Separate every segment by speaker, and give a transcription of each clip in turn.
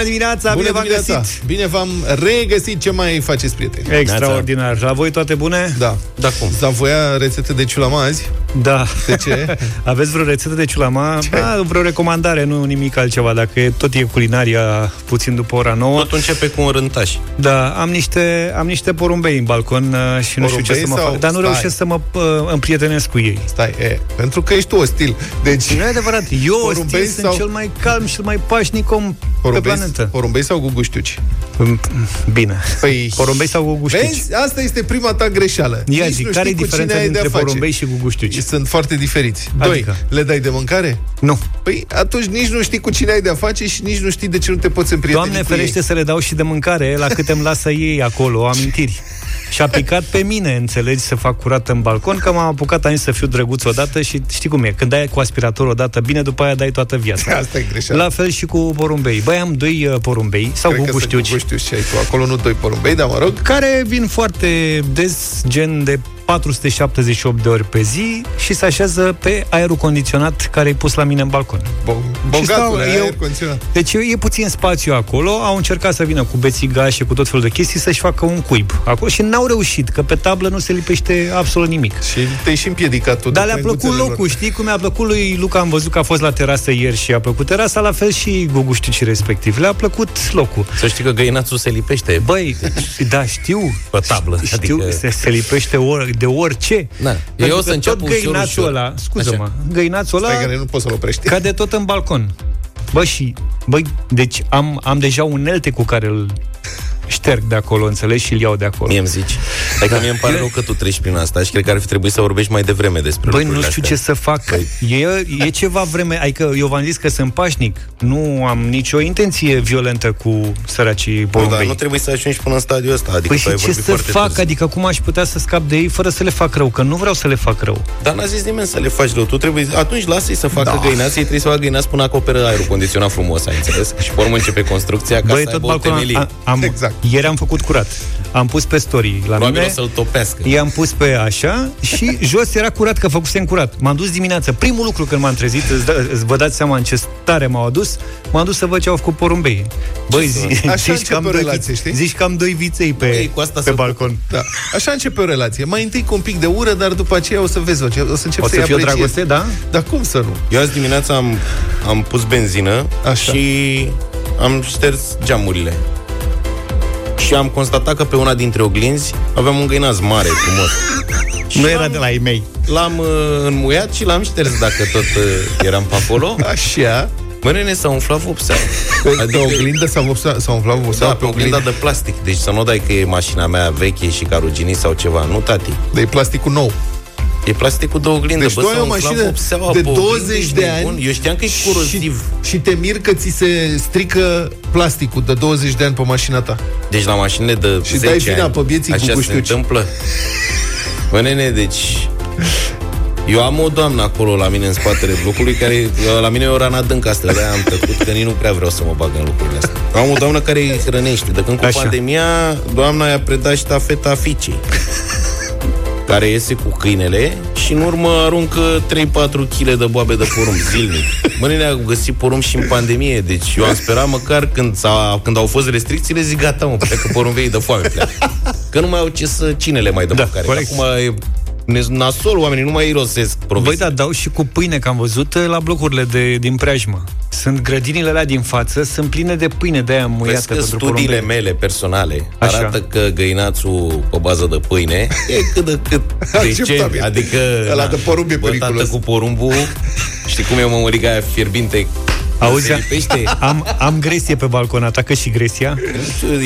Speaker 1: Bună dimineața,
Speaker 2: Bună
Speaker 1: bine v-am
Speaker 2: dimineața.
Speaker 1: găsit!
Speaker 2: Bine v-am regăsit. Ce mai faceți, prieteni?
Speaker 1: Extraordinar. La voi toate bune?
Speaker 2: Da.
Speaker 3: Da, cum?
Speaker 2: S-a voia rețete de ciulama azi?
Speaker 1: Da.
Speaker 2: De ce?
Speaker 1: Aveți vreo rețetă de ciulama? Da, vreo recomandare, nu nimic altceva. Dacă e, tot e culinaria puțin după ora 9.
Speaker 3: Totul începe cu un rântaș.
Speaker 1: Da, am niște, am niște porumbei în balcon uh, și nu știu ce
Speaker 2: Porumbei
Speaker 1: să mă
Speaker 2: sau-
Speaker 1: fac. Dar nu
Speaker 2: Stai.
Speaker 1: reușesc să mă uh, împrietenesc cu ei.
Speaker 2: Stai, e, pentru că ești tu ostil. Deci,
Speaker 1: Nu e adevărat. Eu,
Speaker 2: Porumbei
Speaker 1: ostil, sunt
Speaker 2: sau-
Speaker 1: cel mai calm și cel mai pașnic om pe
Speaker 2: porumbei,
Speaker 1: planetă.
Speaker 2: porumbei sau guguștiuci?
Speaker 1: Bine.
Speaker 2: Păi,
Speaker 1: Porumbei sau guguștici?
Speaker 2: Vezi? Asta este prima ta greșeală.
Speaker 1: Ia
Speaker 2: Nici
Speaker 1: zi,
Speaker 2: nu
Speaker 1: care e
Speaker 2: știi cu cine
Speaker 1: diferența
Speaker 2: ai
Speaker 1: dintre
Speaker 2: de-a face.
Speaker 1: porumbei și guguștici?
Speaker 2: Sunt foarte diferiți. Doi,
Speaker 1: Adică?
Speaker 2: le dai de mâncare?
Speaker 1: Nu.
Speaker 2: Păi atunci nici nu știi cu cine ai de-a face și nici nu știi de ce nu te poți împrieteni
Speaker 1: Doamne
Speaker 2: cu
Speaker 1: ferește
Speaker 2: ei.
Speaker 1: să le dau și de mâncare la cât îmi lasă ei acolo, amintiri. Și a picat pe mine, înțelegi, să fac curat în balcon, că m-am apucat aici să fiu drăguț odată și știi cum e, când dai cu aspirator odată bine, după aia dai toată viața.
Speaker 2: Asta e greșeală.
Speaker 1: La fel și cu porumbei. Băi, am doi uh, porumbei, sau
Speaker 2: Cred că sunt
Speaker 1: guguștiuci,
Speaker 2: guguștiuci și ai tu. Acolo nu doi porumbei, dar mă rog.
Speaker 1: care vin foarte des, gen de 478 de ori pe zi și se așează pe aerul condiționat care e pus la mine în balcon.
Speaker 2: Bo-
Speaker 1: Și stau
Speaker 2: Bogatul,
Speaker 1: eu-
Speaker 2: aer condiționat.
Speaker 1: Deci e puțin spațiu acolo, au încercat să vină cu bețigașe și cu tot felul de chestii să-și facă un cuib acolo și n-au reușit, că pe tablă nu se lipește absolut nimic.
Speaker 2: Și te-ai și împiedicat tu.
Speaker 1: Dar
Speaker 2: de
Speaker 1: le-a plăcut
Speaker 2: măicuțele
Speaker 1: locul,
Speaker 2: lor.
Speaker 1: știi cum i-a plăcut lui Luca, am văzut că a fost la terasă ieri și a plăcut terasa, la fel și gugușticii respectiv. Le-a plăcut locul.
Speaker 3: Să știi că găinațul se lipește
Speaker 1: Băi, da, știu.
Speaker 3: pe tablă.
Speaker 1: Știu,
Speaker 3: adică...
Speaker 1: se, se lipește or, de orice.
Speaker 3: Da.
Speaker 1: Pentru
Speaker 3: Eu o
Speaker 1: că
Speaker 3: să încep
Speaker 1: tot
Speaker 3: ușor,
Speaker 1: găinațul
Speaker 3: ușor.
Speaker 1: ăla, scuză-mă,
Speaker 3: Așa.
Speaker 1: găinațul ăla
Speaker 2: Stai că nu poți să-l oprești.
Speaker 1: cade tot în balcon. Bă, și, băi, deci am, am deja unelte cu care îl șterg de acolo, înțelegi, și îl iau de acolo.
Speaker 3: Mie îmi zici. Adică mie îmi pare rău că tu treci prin asta și cred că ar fi trebuit să vorbești mai devreme despre
Speaker 1: Băi, nu
Speaker 3: lucrurile
Speaker 1: știu
Speaker 3: astea.
Speaker 1: ce să fac. E, e ceva vreme, adică eu v-am zis că sunt pașnic. Nu am nicio intenție violentă cu săracii
Speaker 3: Nu, dar
Speaker 1: porumbei.
Speaker 3: nu trebuie să ajungi până în stadiul ăsta. Adică
Speaker 1: Păi
Speaker 3: tu ai
Speaker 1: și ce
Speaker 3: vorbit
Speaker 1: să
Speaker 3: foarte
Speaker 1: fac?
Speaker 3: târziu.
Speaker 1: Adică cum aș putea să scap de ei fără să le fac rău? Că nu vreau să le fac rău.
Speaker 3: Dar n-a zis nimeni să le faci rău. Tu trebuie... Atunci lasă-i să facă
Speaker 1: Da.
Speaker 3: găinații, ei trebuie să facă găinați până acoperă aerul condiționat frumos, ai înțeles? Și pe urmă începe construcția ca
Speaker 1: Băi,
Speaker 3: să
Speaker 1: tot
Speaker 3: aibă o
Speaker 1: balconul
Speaker 3: temelie.
Speaker 1: am, am,
Speaker 2: Exact.
Speaker 1: Ieri am făcut curat. Am pus pe story la
Speaker 3: Probabil
Speaker 1: mine.
Speaker 3: o să-l topească.
Speaker 1: I-am pus pe așa și jos era curat, că făcusem curat. M-am dus dimineața. Primul lucru când m-am trezit, îți, da, îți vă dați seama în ce stare m-au adus, m-am dus să văd ce au făcut porumbei. Băi,
Speaker 3: să-
Speaker 1: zi,
Speaker 2: Așa
Speaker 1: zici,
Speaker 2: începe
Speaker 1: că am
Speaker 2: o
Speaker 1: doi,
Speaker 2: relație, știi?
Speaker 1: zici că am doi viței pe,
Speaker 3: Băi, cu asta
Speaker 1: pe
Speaker 3: să-
Speaker 1: balcon.
Speaker 2: Da. Așa începe o relație. Mai întâi cu un pic de ură, dar după aceea o să vezi, o să încep
Speaker 1: O
Speaker 2: să-i
Speaker 1: să fie o
Speaker 2: apreciezi.
Speaker 1: dragoste, da?
Speaker 2: Dar cum să nu?
Speaker 3: Eu azi dimineața am, am pus benzină
Speaker 2: Așa.
Speaker 3: și am șters geamurile. Și am constatat că pe una dintre oglinzi aveam un găinaț mare, frumos.
Speaker 1: Nu era de la ei mei.
Speaker 3: L-am uh, înmuiat și l-am șters dacă tot uh, eram pe acolo.
Speaker 2: Așa.
Speaker 3: Mă, nene, s-a umflat vopsea.
Speaker 2: Pe, adică... pe oglindă s-a, vopsa, s-a umflat vopsea
Speaker 3: Da, pe oglinda de plastic. Deci să nu dai că e mașina mea veche și caruginii sau ceva. Nu, tati.
Speaker 2: De plasticul nou.
Speaker 3: E plasticul de oglindă.
Speaker 2: Deci
Speaker 3: Bă,
Speaker 2: tu
Speaker 3: s-a
Speaker 2: ai o
Speaker 3: umflat
Speaker 2: mașină
Speaker 3: vopseaua
Speaker 2: de
Speaker 3: pe oglindă,
Speaker 2: 20
Speaker 3: ești
Speaker 2: de
Speaker 3: nebun?
Speaker 2: ani
Speaker 3: Eu știam că e corosiv.
Speaker 2: Și, și te mir că ți se strică plasticul de 20 de ani pe mașina ta.
Speaker 3: Deci la mașinile de
Speaker 2: Și
Speaker 3: 10
Speaker 2: dai vina
Speaker 3: ani,
Speaker 2: pe vieții
Speaker 3: așa se
Speaker 2: guguștiuci.
Speaker 3: întâmplă. Bă, nene, deci... Eu am o doamnă acolo la mine în spatele blocului care, la mine e o rană adâncă asta, de am tăcut, că nici nu prea vreau să mă bag în lucrurile astea. Am o doamnă care îi hrănește. De când cu
Speaker 1: Așa.
Speaker 3: pandemia, doamna i-a predat ștafeta fiicei care iese cu câinele și în urmă aruncă 3-4 kg de boabe de porumb zilnic. Mă, nene, au găsit porumb și în pandemie, deci eu am sperat măcar când, s-a, când au fost restricțiile, zic gata, mă, pleacă porumbei de foame, pleacă. Că nu mai au ce să, cine le mai dă
Speaker 1: Da,
Speaker 3: mâncare.
Speaker 1: corect.
Speaker 3: Acum e ne- nasol, oamenii nu mai irosesc
Speaker 1: Băi,
Speaker 3: provizii.
Speaker 1: da, dau și cu pâine, că am văzut uh, la blocurile de, din preajmă. Sunt grădinile alea din față, sunt pline de pâine de aia
Speaker 3: Vezi
Speaker 1: muiată
Speaker 3: că
Speaker 1: pentru
Speaker 3: studiile
Speaker 1: porumbei.
Speaker 3: mele personale
Speaker 1: Așa.
Speaker 3: arată că găinațul pe bază de pâine e cât de cât decent.
Speaker 2: Acceptabil.
Speaker 3: Adică...
Speaker 2: Ăla de porumb e
Speaker 3: bă,
Speaker 2: periculos.
Speaker 3: tată, cu porumbul, știi cum e mămăriga aia fierbinte
Speaker 1: Auzi,
Speaker 3: se lipește?
Speaker 1: am, am gresie pe balcon, atacă și gresia.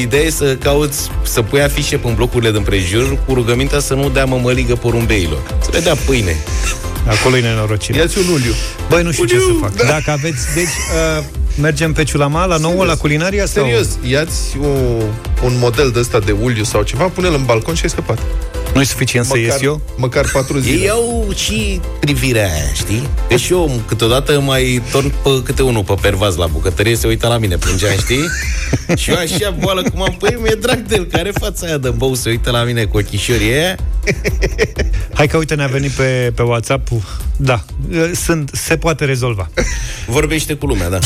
Speaker 3: Ideea e să cauți, să pui afișe în blocurile de împrejur cu rugămintea să nu dea mămăligă porumbeilor. Să le dea pâine.
Speaker 1: Acolo e nenorocire.
Speaker 2: Ia-ți un uliu.
Speaker 1: Băi, nu știu ce să
Speaker 2: Uliu,
Speaker 1: fac.
Speaker 2: da.
Speaker 1: Dacă aveți, deci, uh, mergem pe Ciulama, la nouă, la culinaria? Sau?
Speaker 2: Serios, ia-ți o, un model de ăsta de uliu sau ceva, pune-l în balcon și ai scăpat.
Speaker 1: Nu e suficient să ies eu?
Speaker 2: măcar patru zile.
Speaker 3: Ei au și privirea aia, știi? Că și eu câteodată mai torn pe câte unul pe pervaz la bucătărie, se uită la mine, plângeam, știi? și eu așa boală cum am, păi mi-e drag de el, care fața aia de bău se uită la mine cu ochișorii aia.
Speaker 1: Hai că uite, ne-a venit pe, pe WhatsApp. Da, uh, sunt, se poate rezolva.
Speaker 3: Vorbește cu lumea, da.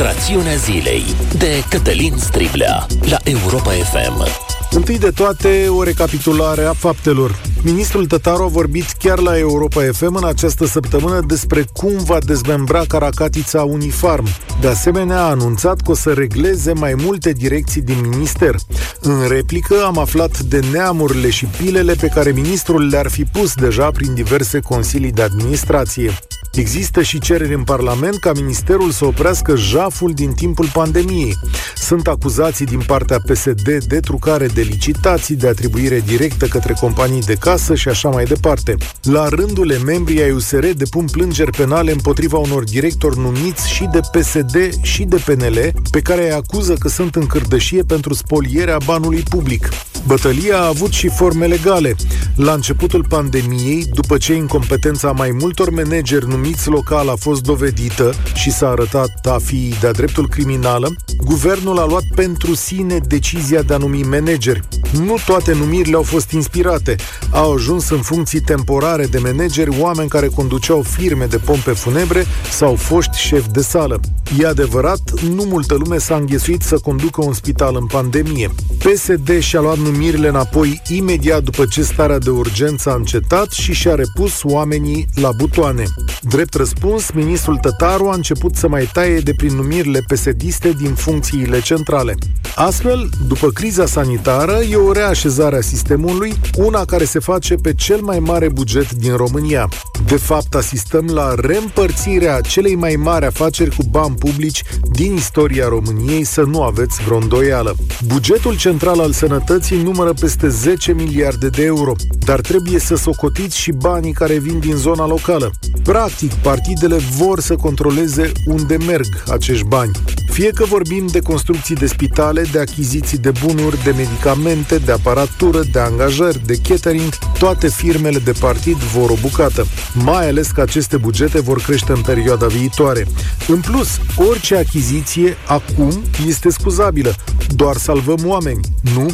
Speaker 4: Rațiunea zilei de Cătălin Striblea la Europa FM.
Speaker 5: Întâi de toate, o recapitulare a faptelor. Ministrul Tătaru a vorbit chiar la Europa FM în această săptămână despre cum va dezmembra Caracatița Unifarm. De asemenea, a anunțat că o să regleze mai multe direcții din minister. În replică, am aflat de neamurile și pilele pe care ministrul le-ar fi pus deja prin diverse consilii de administrație. Există și cereri în Parlament ca ministerul să oprească jaful din timpul pandemiei. Sunt acuzații din partea PSD de trucare de licitații, de atribuire directă către companii de casă și așa mai departe. La rândul membrii ai USR depun plângeri penale împotriva unor directori numiți și de PSD și de PNL, pe care îi acuză că sunt în cârdășie pentru spolierea banului public. Bătălia a avut și forme legale. La începutul pandemiei, după ce incompetența mai multor manageri numiți local a fost dovedită și s-a arătat a fi de-a dreptul criminală, guvernul a luat pentru sine decizia de a numi manageri. Nu toate numirile au fost inspirate. Au ajuns în funcții temporare de manageri oameni care conduceau firme de pompe funebre sau foști șefi de sală. E adevărat, nu multă lume s-a înghesuit să conducă un spital în pandemie. PSD și-a luat numirile înapoi imediat după ce starea de urgență a încetat și și-a repus oamenii la butoane. Drept răspuns, ministrul Tătaru a început să mai taie de prin numirile psd din funcțiile centrale. Astfel, după criza sanitară, e o reașezare a sistemului, una care se face pe cel mai mare buget din România. De fapt, asistăm la reîmpărțirea celei mai mari afaceri cu bani publici din istoria României, să nu aveți vreo îndoială. Bugetul central al sănătății numără peste 10 miliarde de euro, dar trebuie să socotiți și banii care vin din zona locală. Practic, partidele vor să controleze unde merg acești bani. Fie că vorbim de construcții de spitale, de achiziții de bunuri, de medicamente, de aparatură, de angajări, de catering, toate firmele de partid vor o bucată, mai ales că aceste bugete vor crește în perioada viitoare. În plus, orice achiziție acum este scuzabilă, doar salvăm oameni, nu?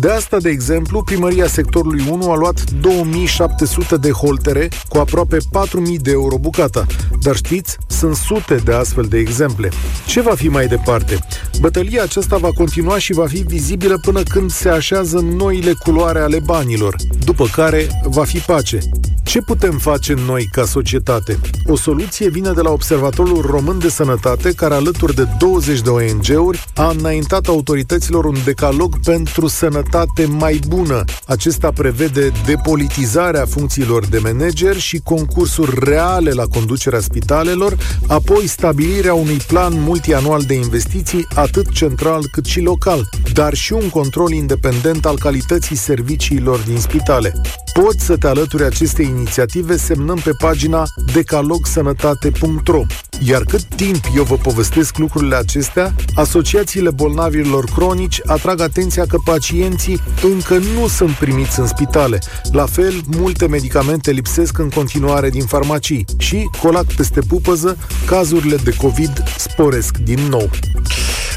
Speaker 5: De asta, de exemplu, primăria sectorului 1 a luat 2700 de holtere cu aproape 4000 de euro bucata. Dar știți, sunt sute de astfel de exemple. Ce va fi mai departe? Bătălia aceasta va continua și va fi vizibilă până când se așează noile culoare ale banilor, după care va fi pace. Ce putem face noi ca societate? O soluție vine de la Observatorul Român de Sănătate, care alături de 20 de ONG-uri a înaintat autorităților un decalog pentru sănătate mai bună. Acesta prevede depolitizarea funcțiilor de manager și concursuri reale la conducerea spitalelor, apoi stabilirea unui plan multianual de investiții atât central cât și local, dar și un control independent al calității serviciilor din spitale. Poți să te alături acestei inițiative semnând pe pagina decalogsănătate.ro Iar cât timp eu vă povestesc lucrurile acestea, asociațiile bolnavilor cronici atrag atenția că pacienții încă nu sunt primiți în spitale. La fel, multe medicamente lipsesc în continuare din farmacii și, colac peste pupăză, cazurile de COVID sporesc din nou.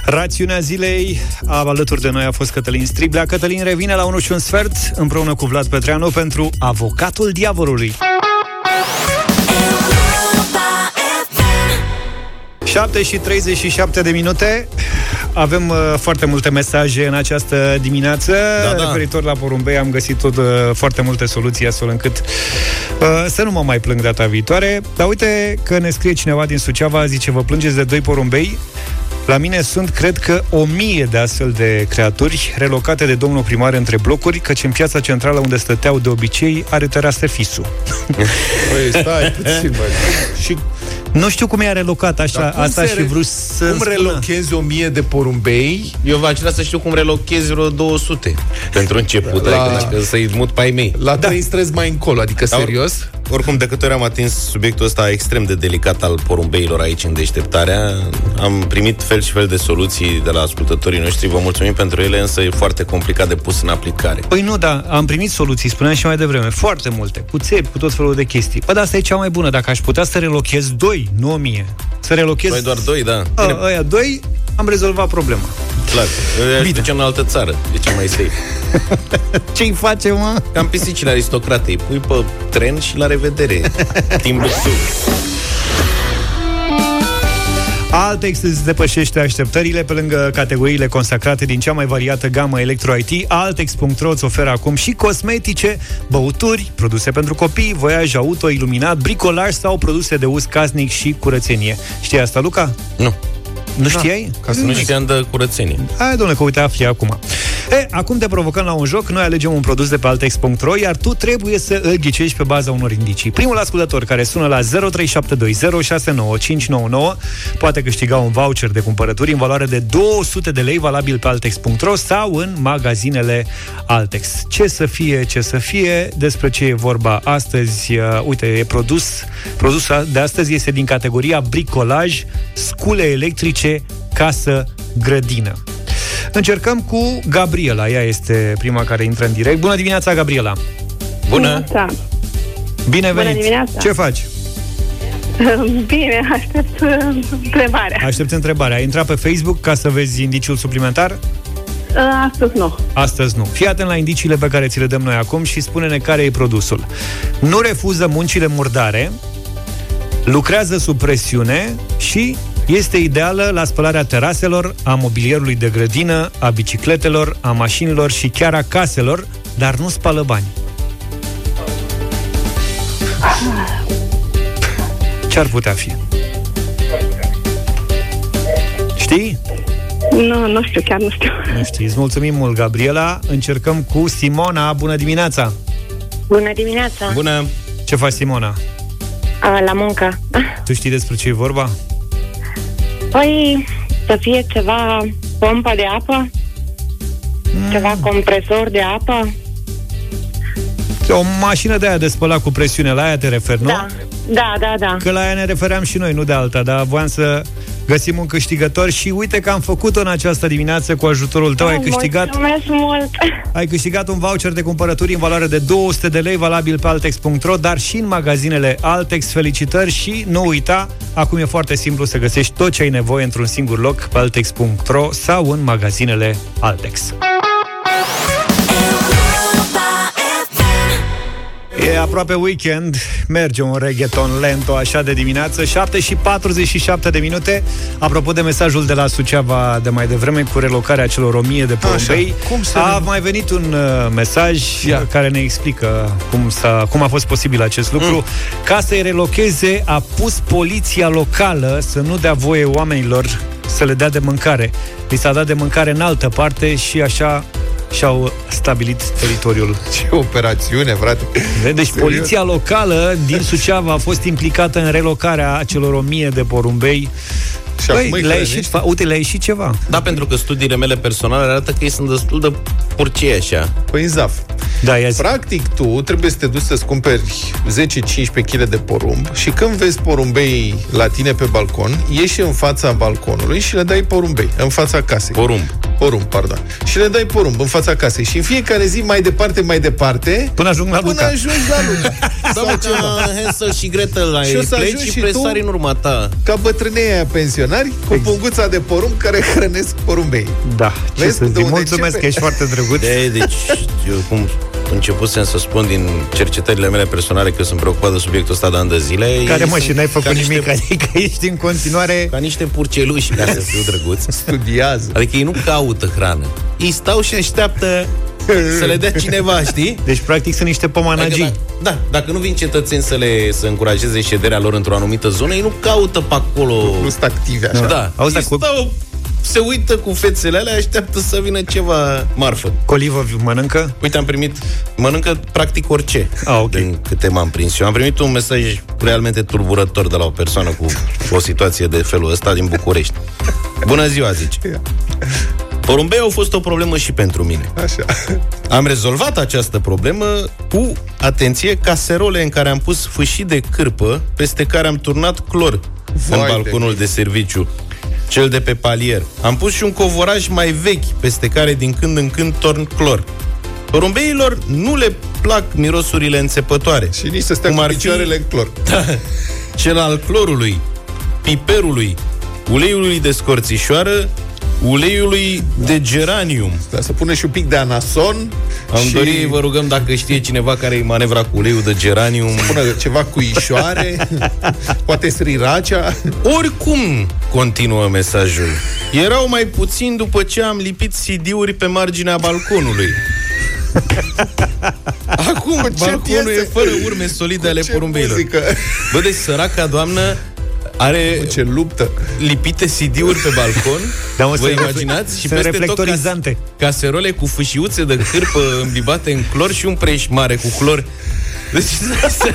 Speaker 1: Rațiunea zilei a alături de noi a fost Cătălin Striblea. Cătălin revine la 1 și un sfert împreună cu Vlad Petreanu pentru Avocatul Diavolului. 7 și 37 de minute Avem uh, foarte multe mesaje în această dimineață da, da. Referitor la porumbei Am găsit tot, uh, foarte multe soluții Astfel încât uh, să nu mă mai plâng data viitoare Dar uite că ne scrie cineva din Suceava Zice, vă plângeți de doi porumbei la mine sunt, cred că, o mie de astfel de creaturi relocate de domnul primar între blocuri, căci în piața centrală unde stăteau de obicei are tăreasă fisul.
Speaker 2: Păi, stai puțin, bă.
Speaker 1: Și nu știu cum i-a relocat așa, asta și vrut să
Speaker 2: Cum relochezi o mie de porumbei?
Speaker 3: Eu v-aș vrea să știu cum relochezi vreo 200 pentru început,
Speaker 2: La-
Speaker 3: adică să-i mut pe ai mei.
Speaker 2: La da. trei străzi mai încolo, adică
Speaker 3: Dar-
Speaker 2: serios?
Speaker 3: Oricum, de câte ori am atins subiectul ăsta extrem de delicat al porumbeilor aici în deșteptarea, am primit fel și fel de soluții de la ascultătorii noștri. Vă mulțumim pentru ele, însă e foarte complicat de pus în aplicare.
Speaker 1: Păi nu, da, am primit soluții, spuneam și mai devreme, foarte multe, cu țepi, cu tot felul de chestii. Păi, dar asta e cea mai bună, dacă aș putea să relochez doi, nu o mie. Să relochez
Speaker 3: Păi doar doi, da.
Speaker 1: a, ăia doi, am rezolvat problema.
Speaker 3: Clar. Îi aș
Speaker 1: Bine.
Speaker 3: duce în altă țară. E cel mai safe.
Speaker 1: Ce-i face, mă?
Speaker 3: Cam pisicile aristocrate. Îi pui pe tren și la revedere. Timbuktu.
Speaker 1: Altex îți depășește așteptările pe lângă categoriile consacrate din cea mai variată gamă Electro-IT. Altex.ro îți oferă acum și cosmetice, băuturi, produse pentru copii, voiaj auto, iluminat, bricolaj sau produse de uz casnic și curățenie. Știi asta, Luca?
Speaker 3: Nu.
Speaker 1: Nu știai?
Speaker 3: Ca să nu știam de curățenie.
Speaker 1: Hai, domnule, că uite, afli acum. E, acum te provocăm la un joc, noi alegem un produs de pe altex.ro, iar tu trebuie să îl ghicești pe baza unor indicii. Primul ascultător care sună la 0372069599 poate câștiga un voucher de cumpărături în valoare de 200 de lei valabil pe altex.ro sau în magazinele Altex. Ce să fie, ce să fie, despre ce e vorba astăzi, uh, uite, e produs, produsul de astăzi este din categoria bricolaj, scule electrice, casă, grădină. Încercăm cu Gabriela, ea este prima care intră în direct. Bună dimineața, Gabriela!
Speaker 3: Bună!
Speaker 6: Da.
Speaker 1: Bine
Speaker 6: Bună
Speaker 1: venit!
Speaker 6: dimineața.
Speaker 1: Ce faci?
Speaker 6: Bine, aștept uh, întrebarea.
Speaker 1: Aștept întrebarea. Ai intrat pe Facebook ca să vezi indiciul suplimentar?
Speaker 6: Uh, Astăzi nu.
Speaker 1: Astăzi nu. Fii atent la indiciile pe care ți le dăm noi acum și spune-ne care e produsul. Nu refuză muncile murdare, lucrează sub presiune și este ideală la spălarea teraselor, a mobilierului de grădină, a bicicletelor, a mașinilor și chiar a caselor, dar nu spală bani. Ce ar putea fi? Știi?
Speaker 6: Nu, nu știu, chiar nu știu.
Speaker 1: Nu știi. Îți mulțumim mult, Gabriela. Încercăm cu Simona. Bună dimineața!
Speaker 7: Bună dimineața!
Speaker 3: Bună!
Speaker 1: Ce faci, Simona?
Speaker 7: A, la muncă.
Speaker 1: Tu știi despre ce e vorba?
Speaker 7: Păi, să fie ceva pompă de apă?
Speaker 1: Mm.
Speaker 7: Ceva compresor de apă?
Speaker 1: O mașină de aia de spălat cu presiune, la aia te referi, nu?
Speaker 7: Da, da, da, da.
Speaker 1: Că la aia ne refeream și noi, nu de alta, dar voiam să găsim un câștigător și uite că am făcut-o în această dimineață cu ajutorul tău. Ai câștigat,
Speaker 7: Mulțumesc mult!
Speaker 1: ai câștigat un voucher de cumpărături în valoare de 200 de lei, valabil pe altex.ro, dar și în magazinele Altex. Felicitări și nu uita, acum e foarte simplu să găsești tot ce ai nevoie într-un singur loc pe altex.ro sau în magazinele Altex. Aproape weekend, merge un reggaeton lento așa de dimineață 7 și 47 de minute Apropo de mesajul de la Suceava de mai devreme Cu relocarea celor 1000 de porumbei
Speaker 2: Așa, cum se
Speaker 1: A
Speaker 2: ne-
Speaker 1: mai venit un uh, mesaj
Speaker 2: Ia.
Speaker 1: Care ne explică cum, s-a, cum a fost posibil acest lucru
Speaker 2: Mm.
Speaker 1: Ca să-i relocheze A pus poliția locală Să nu dea voie oamenilor Să le dea de mâncare Li s-a dat de mâncare în altă parte Și așa și-au stabilit teritoriul
Speaker 2: Ce operațiune, frate.
Speaker 1: deci
Speaker 2: Serios?
Speaker 1: poliția locală din Suceava a fost implicată în relocarea acelor o mie de porumbei.
Speaker 2: Și acum
Speaker 1: Băi,
Speaker 2: îi
Speaker 1: le-a
Speaker 2: hrănește?
Speaker 1: ieșit, fa- uite, le-a ieșit ceva.
Speaker 3: Da, pentru că studiile mele personale arată că ei sunt destul de purcei așa.
Speaker 2: Păi în zaf.
Speaker 1: Da, ia zi.
Speaker 2: Practic, tu trebuie să te duci să-ți cumperi 10-15 kg de porumb și când vezi porumbei la tine pe balcon, ieși în fața balconului și le dai porumbei, în fața casei.
Speaker 3: Porumb.
Speaker 2: Porumb, pardon. Și le dai porumb în fața casei. Și în fiecare zi, mai departe, mai departe,
Speaker 1: Până ajung la
Speaker 2: până
Speaker 1: Luca.
Speaker 2: ajungi la Luca.
Speaker 3: Da,
Speaker 2: Sau
Speaker 3: mă,
Speaker 2: ceva.
Speaker 3: ca Hansel și Gretel la
Speaker 2: Și
Speaker 3: ei
Speaker 2: o să
Speaker 3: pleci
Speaker 2: ajungi
Speaker 3: și
Speaker 2: și
Speaker 3: presari
Speaker 2: tu-
Speaker 3: în urma ta.
Speaker 2: Ca bătrânei aia pensionari, cu punguța de porumb care hrănesc porumbei.
Speaker 1: Da, ce
Speaker 2: Vezi
Speaker 1: să
Speaker 2: de
Speaker 1: zic.
Speaker 2: unde
Speaker 1: Mulțumesc
Speaker 2: începe?
Speaker 1: că ești foarte drăguț.
Speaker 3: De, deci, eu cum începusem să spun din cercetările mele personale că sunt preocupat de subiectul ăsta de ani de zile.
Speaker 1: Care
Speaker 3: ei
Speaker 1: mă,
Speaker 3: sunt
Speaker 1: și n-ai făcut
Speaker 3: ca
Speaker 1: nimic,
Speaker 3: Niște,
Speaker 1: adică ești în continuare...
Speaker 3: ca niște purceluși, ca să fiu drăguț.
Speaker 2: Studiază.
Speaker 3: Adică ei nu caută hrană. Ei stau și așteaptă să le dea cineva, știi?
Speaker 1: Deci, practic, sunt niște
Speaker 3: Adică,
Speaker 1: pomanagii.
Speaker 3: da, da, dacă nu vin cetățeni să le să încurajeze șederea lor într-o anumită zonă, ei nu caută pe acolo.
Speaker 2: Nu sunt active așa.
Speaker 3: Da,
Speaker 1: Auzi,
Speaker 3: ei
Speaker 1: dar cu-
Speaker 3: stau, se uită cu fețele alea, așteaptă să vină ceva marfă.
Speaker 1: Colivă mănâncă?
Speaker 3: Uite, am primit, mănâncă practic orice,
Speaker 1: Ah, ok.
Speaker 3: din câte m-am prins eu. Am primit un mesaj realmente turburător de la o persoană cu o situație de felul ăsta din București. Bună ziua, zice. Porumbei au fost o problemă și pentru mine.
Speaker 2: Așa.
Speaker 3: Am rezolvat această problemă cu, atenție, caserole în care am pus fâșii de cârpă, peste care am turnat clor
Speaker 2: Vai
Speaker 3: în
Speaker 2: de
Speaker 3: balconul
Speaker 2: mine.
Speaker 3: de, serviciu, cel de pe palier. Am pus și un covoraj mai vechi, peste care din când în când torn clor. Porumbeilor nu le plac mirosurile înțepătoare.
Speaker 2: Și nici să stea
Speaker 3: Cum
Speaker 2: cu
Speaker 3: ar fi-
Speaker 2: picioarele în clor.
Speaker 3: Cel al clorului, piperului, uleiului de scorțișoară uleiului de geranium.
Speaker 2: Da, să pune și un pic de anason.
Speaker 3: Am
Speaker 2: și
Speaker 3: dorit, vă rugăm, dacă știe cineva care e manevra cu uleiul de geranium.
Speaker 2: Pune ceva cu ișoare, poate sriracha.
Speaker 3: Oricum, continuă mesajul. Erau mai puțin după ce am lipit CD-uri pe marginea balconului. Acum,
Speaker 2: ce
Speaker 3: balconul
Speaker 2: piesă?
Speaker 3: e fără urme solide ale
Speaker 2: ce
Speaker 3: porumbeilor.
Speaker 2: muzică?
Speaker 3: Bă, deci săraca doamnă are
Speaker 2: Ce luptă.
Speaker 3: lipite CD-uri pe balcon.
Speaker 1: Da, mă,
Speaker 3: Vă
Speaker 1: sunt-
Speaker 3: imaginați? Și
Speaker 1: sunt
Speaker 3: peste tot
Speaker 1: reflectorizante.
Speaker 3: cas- caserole cu fâșiuțe de hârpă îmbibate în clor și un preș mare cu clor. Deci,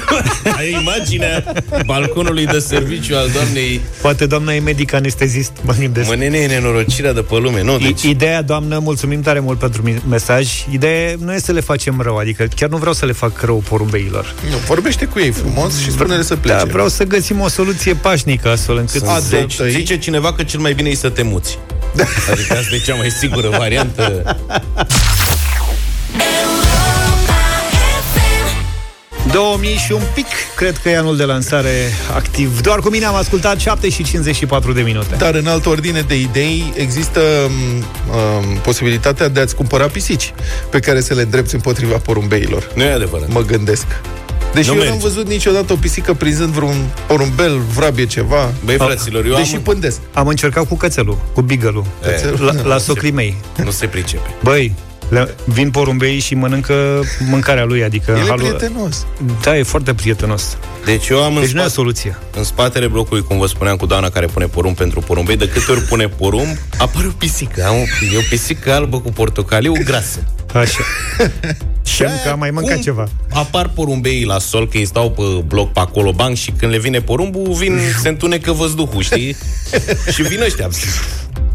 Speaker 3: ai imaginea balconului de serviciu al doamnei
Speaker 1: Poate doamna e medic anestezist, mă gândesc.
Speaker 3: Mă, nene, e nenorocirea de pe lume, nu? Deci,
Speaker 1: I- Ideea, doamnă, mulțumim tare mult pentru mi- mesaj. Ideea nu e să le facem rău, adică chiar nu vreau să le fac rău porumbeilor.
Speaker 2: Nu, vorbește cu ei frumos și spune-le să plece.
Speaker 1: Da, vreau să găsim o soluție pașnică astfel încât
Speaker 3: sunt
Speaker 1: să...
Speaker 3: zeci,
Speaker 2: tăi.
Speaker 3: zice cineva că cel mai bine e să te muți. Adică asta e cea mai sigură variantă.
Speaker 1: 2000 și un pic, cred că e anul de lansare activ. Doar cu mine am ascultat 7 și 54 de minute.
Speaker 2: Dar în altă ordine de idei există um, posibilitatea de a-ți cumpăra pisici pe care să le îndrepți împotriva porumbeilor.
Speaker 3: Nu e adevărat.
Speaker 2: Mă gândesc. Deci
Speaker 3: Nu
Speaker 2: eu
Speaker 3: merge.
Speaker 2: n-am văzut niciodată o pisică prinzând vreun porumbel, vrabie ceva.
Speaker 3: Băi, fraților, eu
Speaker 2: Deși
Speaker 3: am...
Speaker 2: pândesc.
Speaker 1: Am încercat cu cățelul, cu beagle
Speaker 3: E,
Speaker 1: la, la socrii mei.
Speaker 3: nu se pricepe.
Speaker 1: Băi, le, vin porumbei și mănâncă mâncarea lui, adică...
Speaker 2: El e
Speaker 1: halul-
Speaker 2: prietenos.
Speaker 1: Da, e foarte prietenos.
Speaker 3: Deci eu am în,
Speaker 1: Deci nu e o
Speaker 3: spate,
Speaker 1: soluție.
Speaker 3: în spatele blocului, cum vă spuneam, cu doamna care pune porumb pentru porumbei, de câte ori pune porumb, apare o pisică. Am o, e o pisică albă cu portocaliu grasă.
Speaker 1: Așa. Și
Speaker 3: aia,
Speaker 1: că am mai mâncat
Speaker 3: cum
Speaker 1: ceva.
Speaker 3: Apar porumbeii la sol, că ei stau pe bloc pe acolo, banc, și când le vine porumbul, vin, se întunecă văzduhul, știi? și vin ăștia.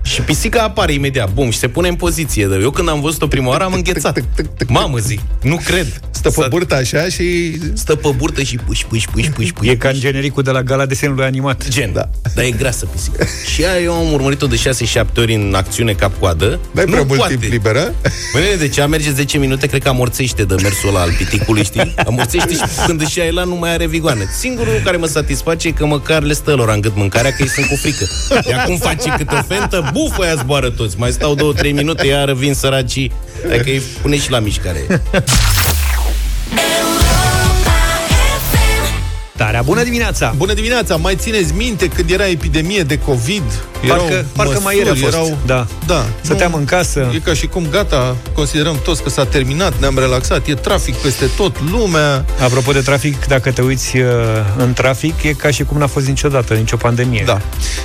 Speaker 3: Și pisica apare imediat, bum, și se pune în poziție. Eu când am văzut-o prima oară am înghețat. Mamă, zic, nu cred.
Speaker 2: Stă pe
Speaker 3: S-a-
Speaker 2: burtă așa și...
Speaker 3: Stă pe burtă și puși, puși, puși, puși, puși.
Speaker 1: E ca în genericul de la gala desenului animat.
Speaker 3: Gen, da. Dar e grasă pisica. și aia eu am urmărit-o de 6-7 ori în acțiune cap-coadă.
Speaker 2: N-ai prea mult timp liberă?
Speaker 3: Bă, nene, deci ea merge 10 minute, cred că amorțește de mersul ăla al piticului, știi? Amorțește și când își ia la nu mai are vigoane. Singurul care mă satisface e că măcar le stă lor în gât mâncarea, că ei sunt cu frică. Iar cum face câte o fentă, bufă, ea zboară toți. Mai stau 2-3 minute, iar vin săracii. Adică îi pune și la mișcare.
Speaker 1: Tarea, bună dimineața!
Speaker 2: Bună dimineața! Mai țineți minte când era epidemie de COVID?
Speaker 1: Parcă- parcă mai ieri a
Speaker 2: măsuri,
Speaker 1: fost. Da.
Speaker 2: da.
Speaker 1: Stăteam
Speaker 2: Nu-
Speaker 1: în casă.
Speaker 2: E ca și cum gata, considerăm toți că s-a terminat, ne-am relaxat, e trafic peste tot, lumea...
Speaker 1: Apropo de trafic, dacă te uiți uh, în trafic, e ca și cum n-a fost niciodată, nicio pandemie.
Speaker 2: Da.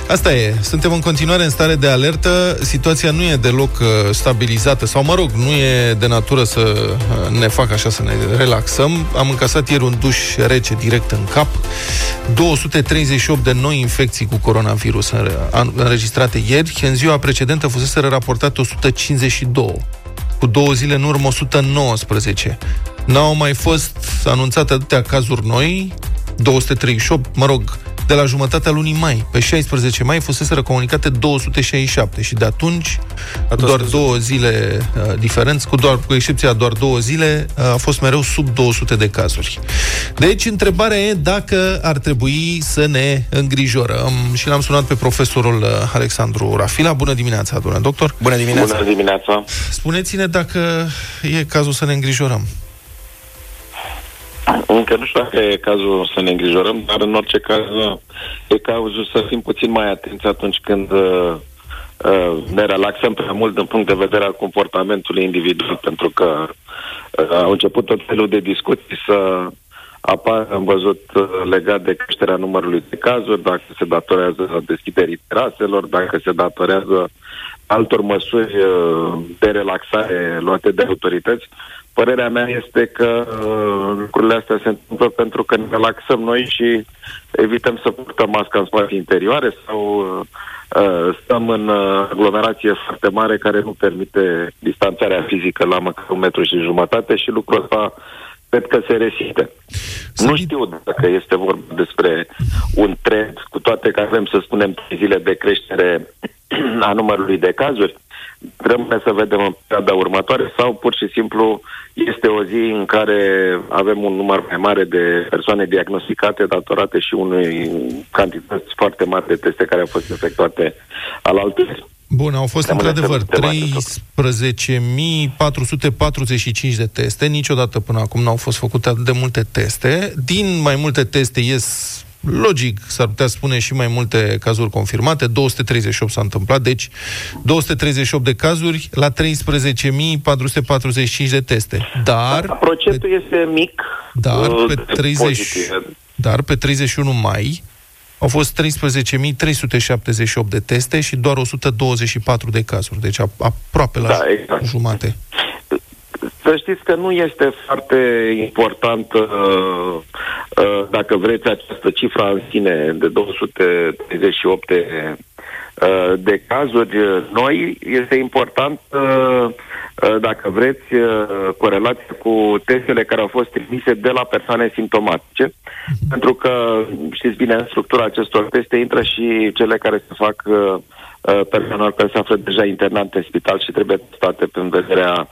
Speaker 2: Asta e. Suntem în continuare în stare de alertă. Situația nu e deloc uh, stabilizată sau, mă rog, nu e de natură să uh, ne facă așa să ne relaxăm. Am încasat ieri un duș rece direct în cap. 238 de noi infecții cu coronavirus înre- an- înregistrate ieri. În ziua precedentă fusese raportate 152 cu două zile în urmă 119. N-au mai fost anunțate atâtea cazuri noi, 238, mă rog, de la jumătatea lunii mai. Pe 16 mai fusese comunicate 267 și de atunci, doar două zile uh, diferență, cu, doar, cu excepția doar două zile, uh, a fost mereu sub 200 de cazuri. Deci, întrebarea e dacă ar trebui să ne îngrijorăm. Și l-am sunat pe profesorul uh, Alexandru Rafila. Bună dimineața, domnule doctor!
Speaker 3: Bună dimineața!
Speaker 8: Bună dimineața!
Speaker 2: Spuneți-ne dacă e cazul să ne îngrijorăm.
Speaker 8: Încă nu știu dacă e cazul să ne îngrijorăm, dar în orice caz e cazul să fim puțin mai atenți atunci când uh, uh, ne relaxăm prea mult din punct de vedere al comportamentului individual, pentru că uh, au început tot felul de discuții să apar, am văzut uh, legat de creșterea numărului de cazuri, dacă se datorează deschiderii teraselor, dacă se datorează altor măsuri uh, de relaxare luate de autorități. Părerea mea este că uh, lucrurile astea se întâmplă pentru că ne relaxăm noi și evităm să purtăm masca în spații interioare sau uh, uh, stăm în uh, aglomerație foarte mare care nu permite distanțarea fizică la măcar un metru și jumătate și lucrul ăsta cred că se resimte. Nu știu dacă este vorba despre un trend, cu toate că avem, să spunem, trei zile de creștere a numărului de cazuri. Rămâne să vedem în perioada următoare sau pur și simplu este o zi în care avem un număr mai mare de persoane diagnosticate datorate și unui cantități foarte mari de teste care au fost efectuate al altului.
Speaker 2: Bun, au fost
Speaker 8: Rămâne
Speaker 2: într-adevăr
Speaker 8: să- să mai
Speaker 2: 13.445 de teste. Niciodată până acum n-au fost făcute atât de multe teste. Din mai multe teste ies logic, s-ar putea spune și mai multe cazuri confirmate, 238 s-a întâmplat, deci 238 de cazuri la 13.445 de teste. Dar,
Speaker 8: Procentul este mic.
Speaker 2: dar
Speaker 8: uh,
Speaker 2: pe
Speaker 8: de
Speaker 2: 30,
Speaker 8: pozitive.
Speaker 2: dar pe 31 mai au fost 13.378 de teste și doar 124 de cazuri, deci a- aproape la
Speaker 8: Da, exact.
Speaker 2: jumate.
Speaker 8: Să știți că nu este foarte important, uh, uh, dacă vreți, această cifra în sine de 238 de, uh, de cazuri uh, noi. Este important, uh, uh, dacă vreți, uh, corelația cu testele care au fost trimise de la persoane simptomatice, pentru că, știți bine, în structura acestor teste intră și cele care se fac uh, uh, persoanelor care se află deja internate în spital și trebuie testate în vederea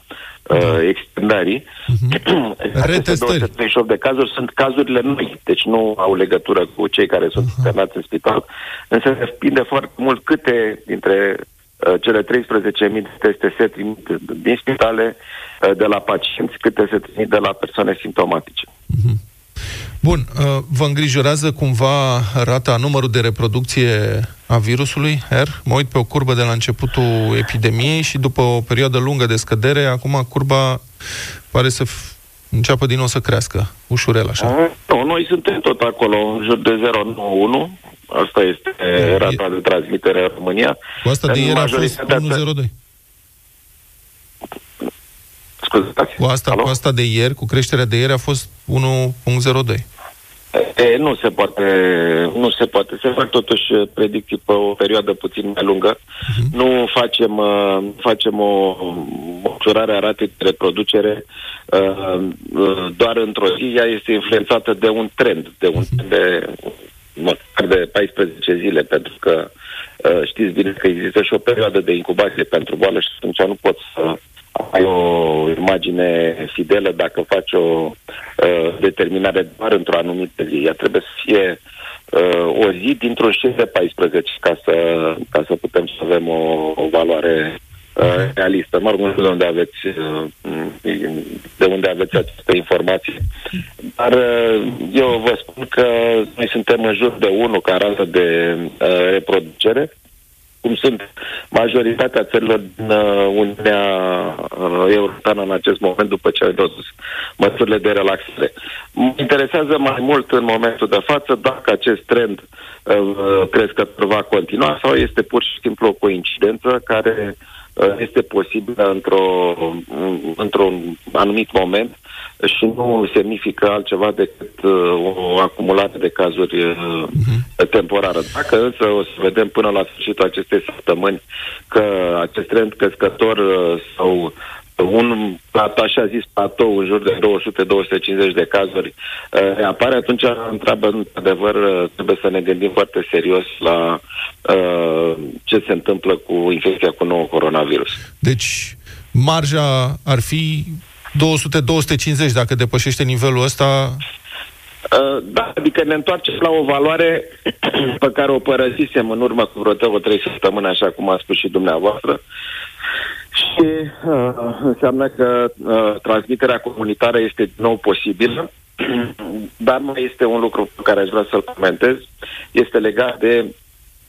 Speaker 8: uh, externării. Aceste
Speaker 2: Retestări.
Speaker 8: 238 de cazuri sunt cazurile noi, deci nu au legătură cu cei care sunt internați în spital, însă depinde foarte mult câte dintre uh, cele 13.000 de teste se trimit din spitale uh, de la pacienți, câte se trimit de la persoane simptomatice.
Speaker 2: Bun, uh, vă îngrijorează cumva rata, numărul de reproducție a virusului, R? Mă uit pe o curbă de la începutul epidemiei și după o perioadă lungă de scădere, acum curba pare să f- înceapă din nou să crească, ușurel așa.
Speaker 8: Nu, noi suntem tot acolo, în jur de 091. Asta este rata de transmitere în România.
Speaker 2: Cu asta de
Speaker 8: În
Speaker 2: ieri a fost
Speaker 8: majoritatea țări-
Speaker 2: 102.
Speaker 8: Scuzați.
Speaker 2: Cu asta,
Speaker 8: Alo?
Speaker 2: cu asta de ieri, cu creșterea de ieri a fost 1.02.
Speaker 8: E, nu se poate, nu se poate. Se fac totuși uh, predicții pe o perioadă puțin mai lungă. Uh-huh. Nu facem, uh, facem o măsurare a ratei de reproducere uh, uh, doar într-o zi. Ea este influențată de un trend, de un trend de măcar de 14 zile, pentru că uh, știți bine că există și o perioadă de incubație pentru boală și atunci nu poți să ai o imagine fidelă dacă faci o uh, determinare doar într-o anumită zi. Ea trebuie să fie uh, o zi dintr-un șir de 14 ca să, ca să putem să avem o, o valoare uh, realistă. Mă rog, nu știu de unde aveți uh, de unde aveți această informație. Dar uh, eu vă spun că noi suntem în jur de 1 ca rată de uh, reproducere cum sunt majoritatea țărilor din uh, Uniunea uh, Europeană în acest moment, după ce au introdus măsurile de relaxare. Mă interesează mai mult în momentul de față dacă acest trend uh, crescător va continua sau este pur și simplu o coincidență care uh, este posibilă într-o, într-un anumit moment și nu semnifică altceva decât uh, o acumulare de cazuri uh, temporară. Dacă însă o să vedem până la sfârșitul acestei săptămâni că acest trend crescător uh, sau un plat- așa zis platou în jur de 200-250 de cazuri uh, reapare, atunci întreabă, într-adevăr, uh, trebuie să ne gândim foarte serios la uh, ce se întâmplă cu infecția cu nou coronavirus.
Speaker 2: Deci, marja ar fi 200-250 dacă depășește nivelul ăsta.
Speaker 8: Uh, Da, adică ne întoarcem la o valoare pe care o părăsisem în urmă cu vreo două, trei săptămâni, așa cum a spus și dumneavoastră. Și uh, înseamnă că uh, transmiterea comunitară este din nou posibilă, dar mai este un lucru pe care aș vrea să-l comentez, este legat de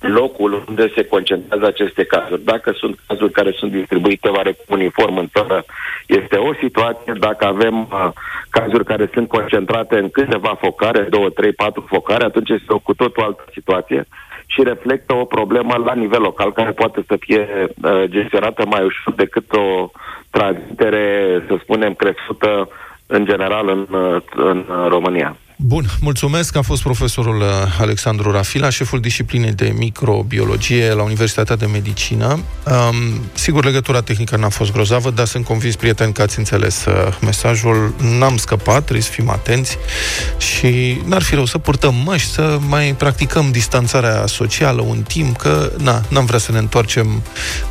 Speaker 8: locul unde se concentrează aceste cazuri. Dacă sunt cazuri care sunt distribuite oarecum uniform în țară, este o situație. Dacă avem uh, cazuri care sunt concentrate în câteva focare, două, trei, patru focare, atunci este o cu totul altă situație și reflectă o problemă la nivel local care poate să fie uh, gestionată mai ușor decât o transmitere, să spunem, crescută în general în, uh, în uh, România.
Speaker 2: Bun, mulțumesc. A fost profesorul uh, Alexandru Rafila, șeful disciplinei de microbiologie la Universitatea de Medicină. Um, sigur, legătura tehnică n-a fost grozavă, dar sunt convins, prieteni, că ați înțeles uh, mesajul. N-am scăpat, trebuie să fim atenți și n-ar fi rău să purtăm măști, să mai practicăm distanțarea socială un timp, că na, n-am vrea să ne întoarcem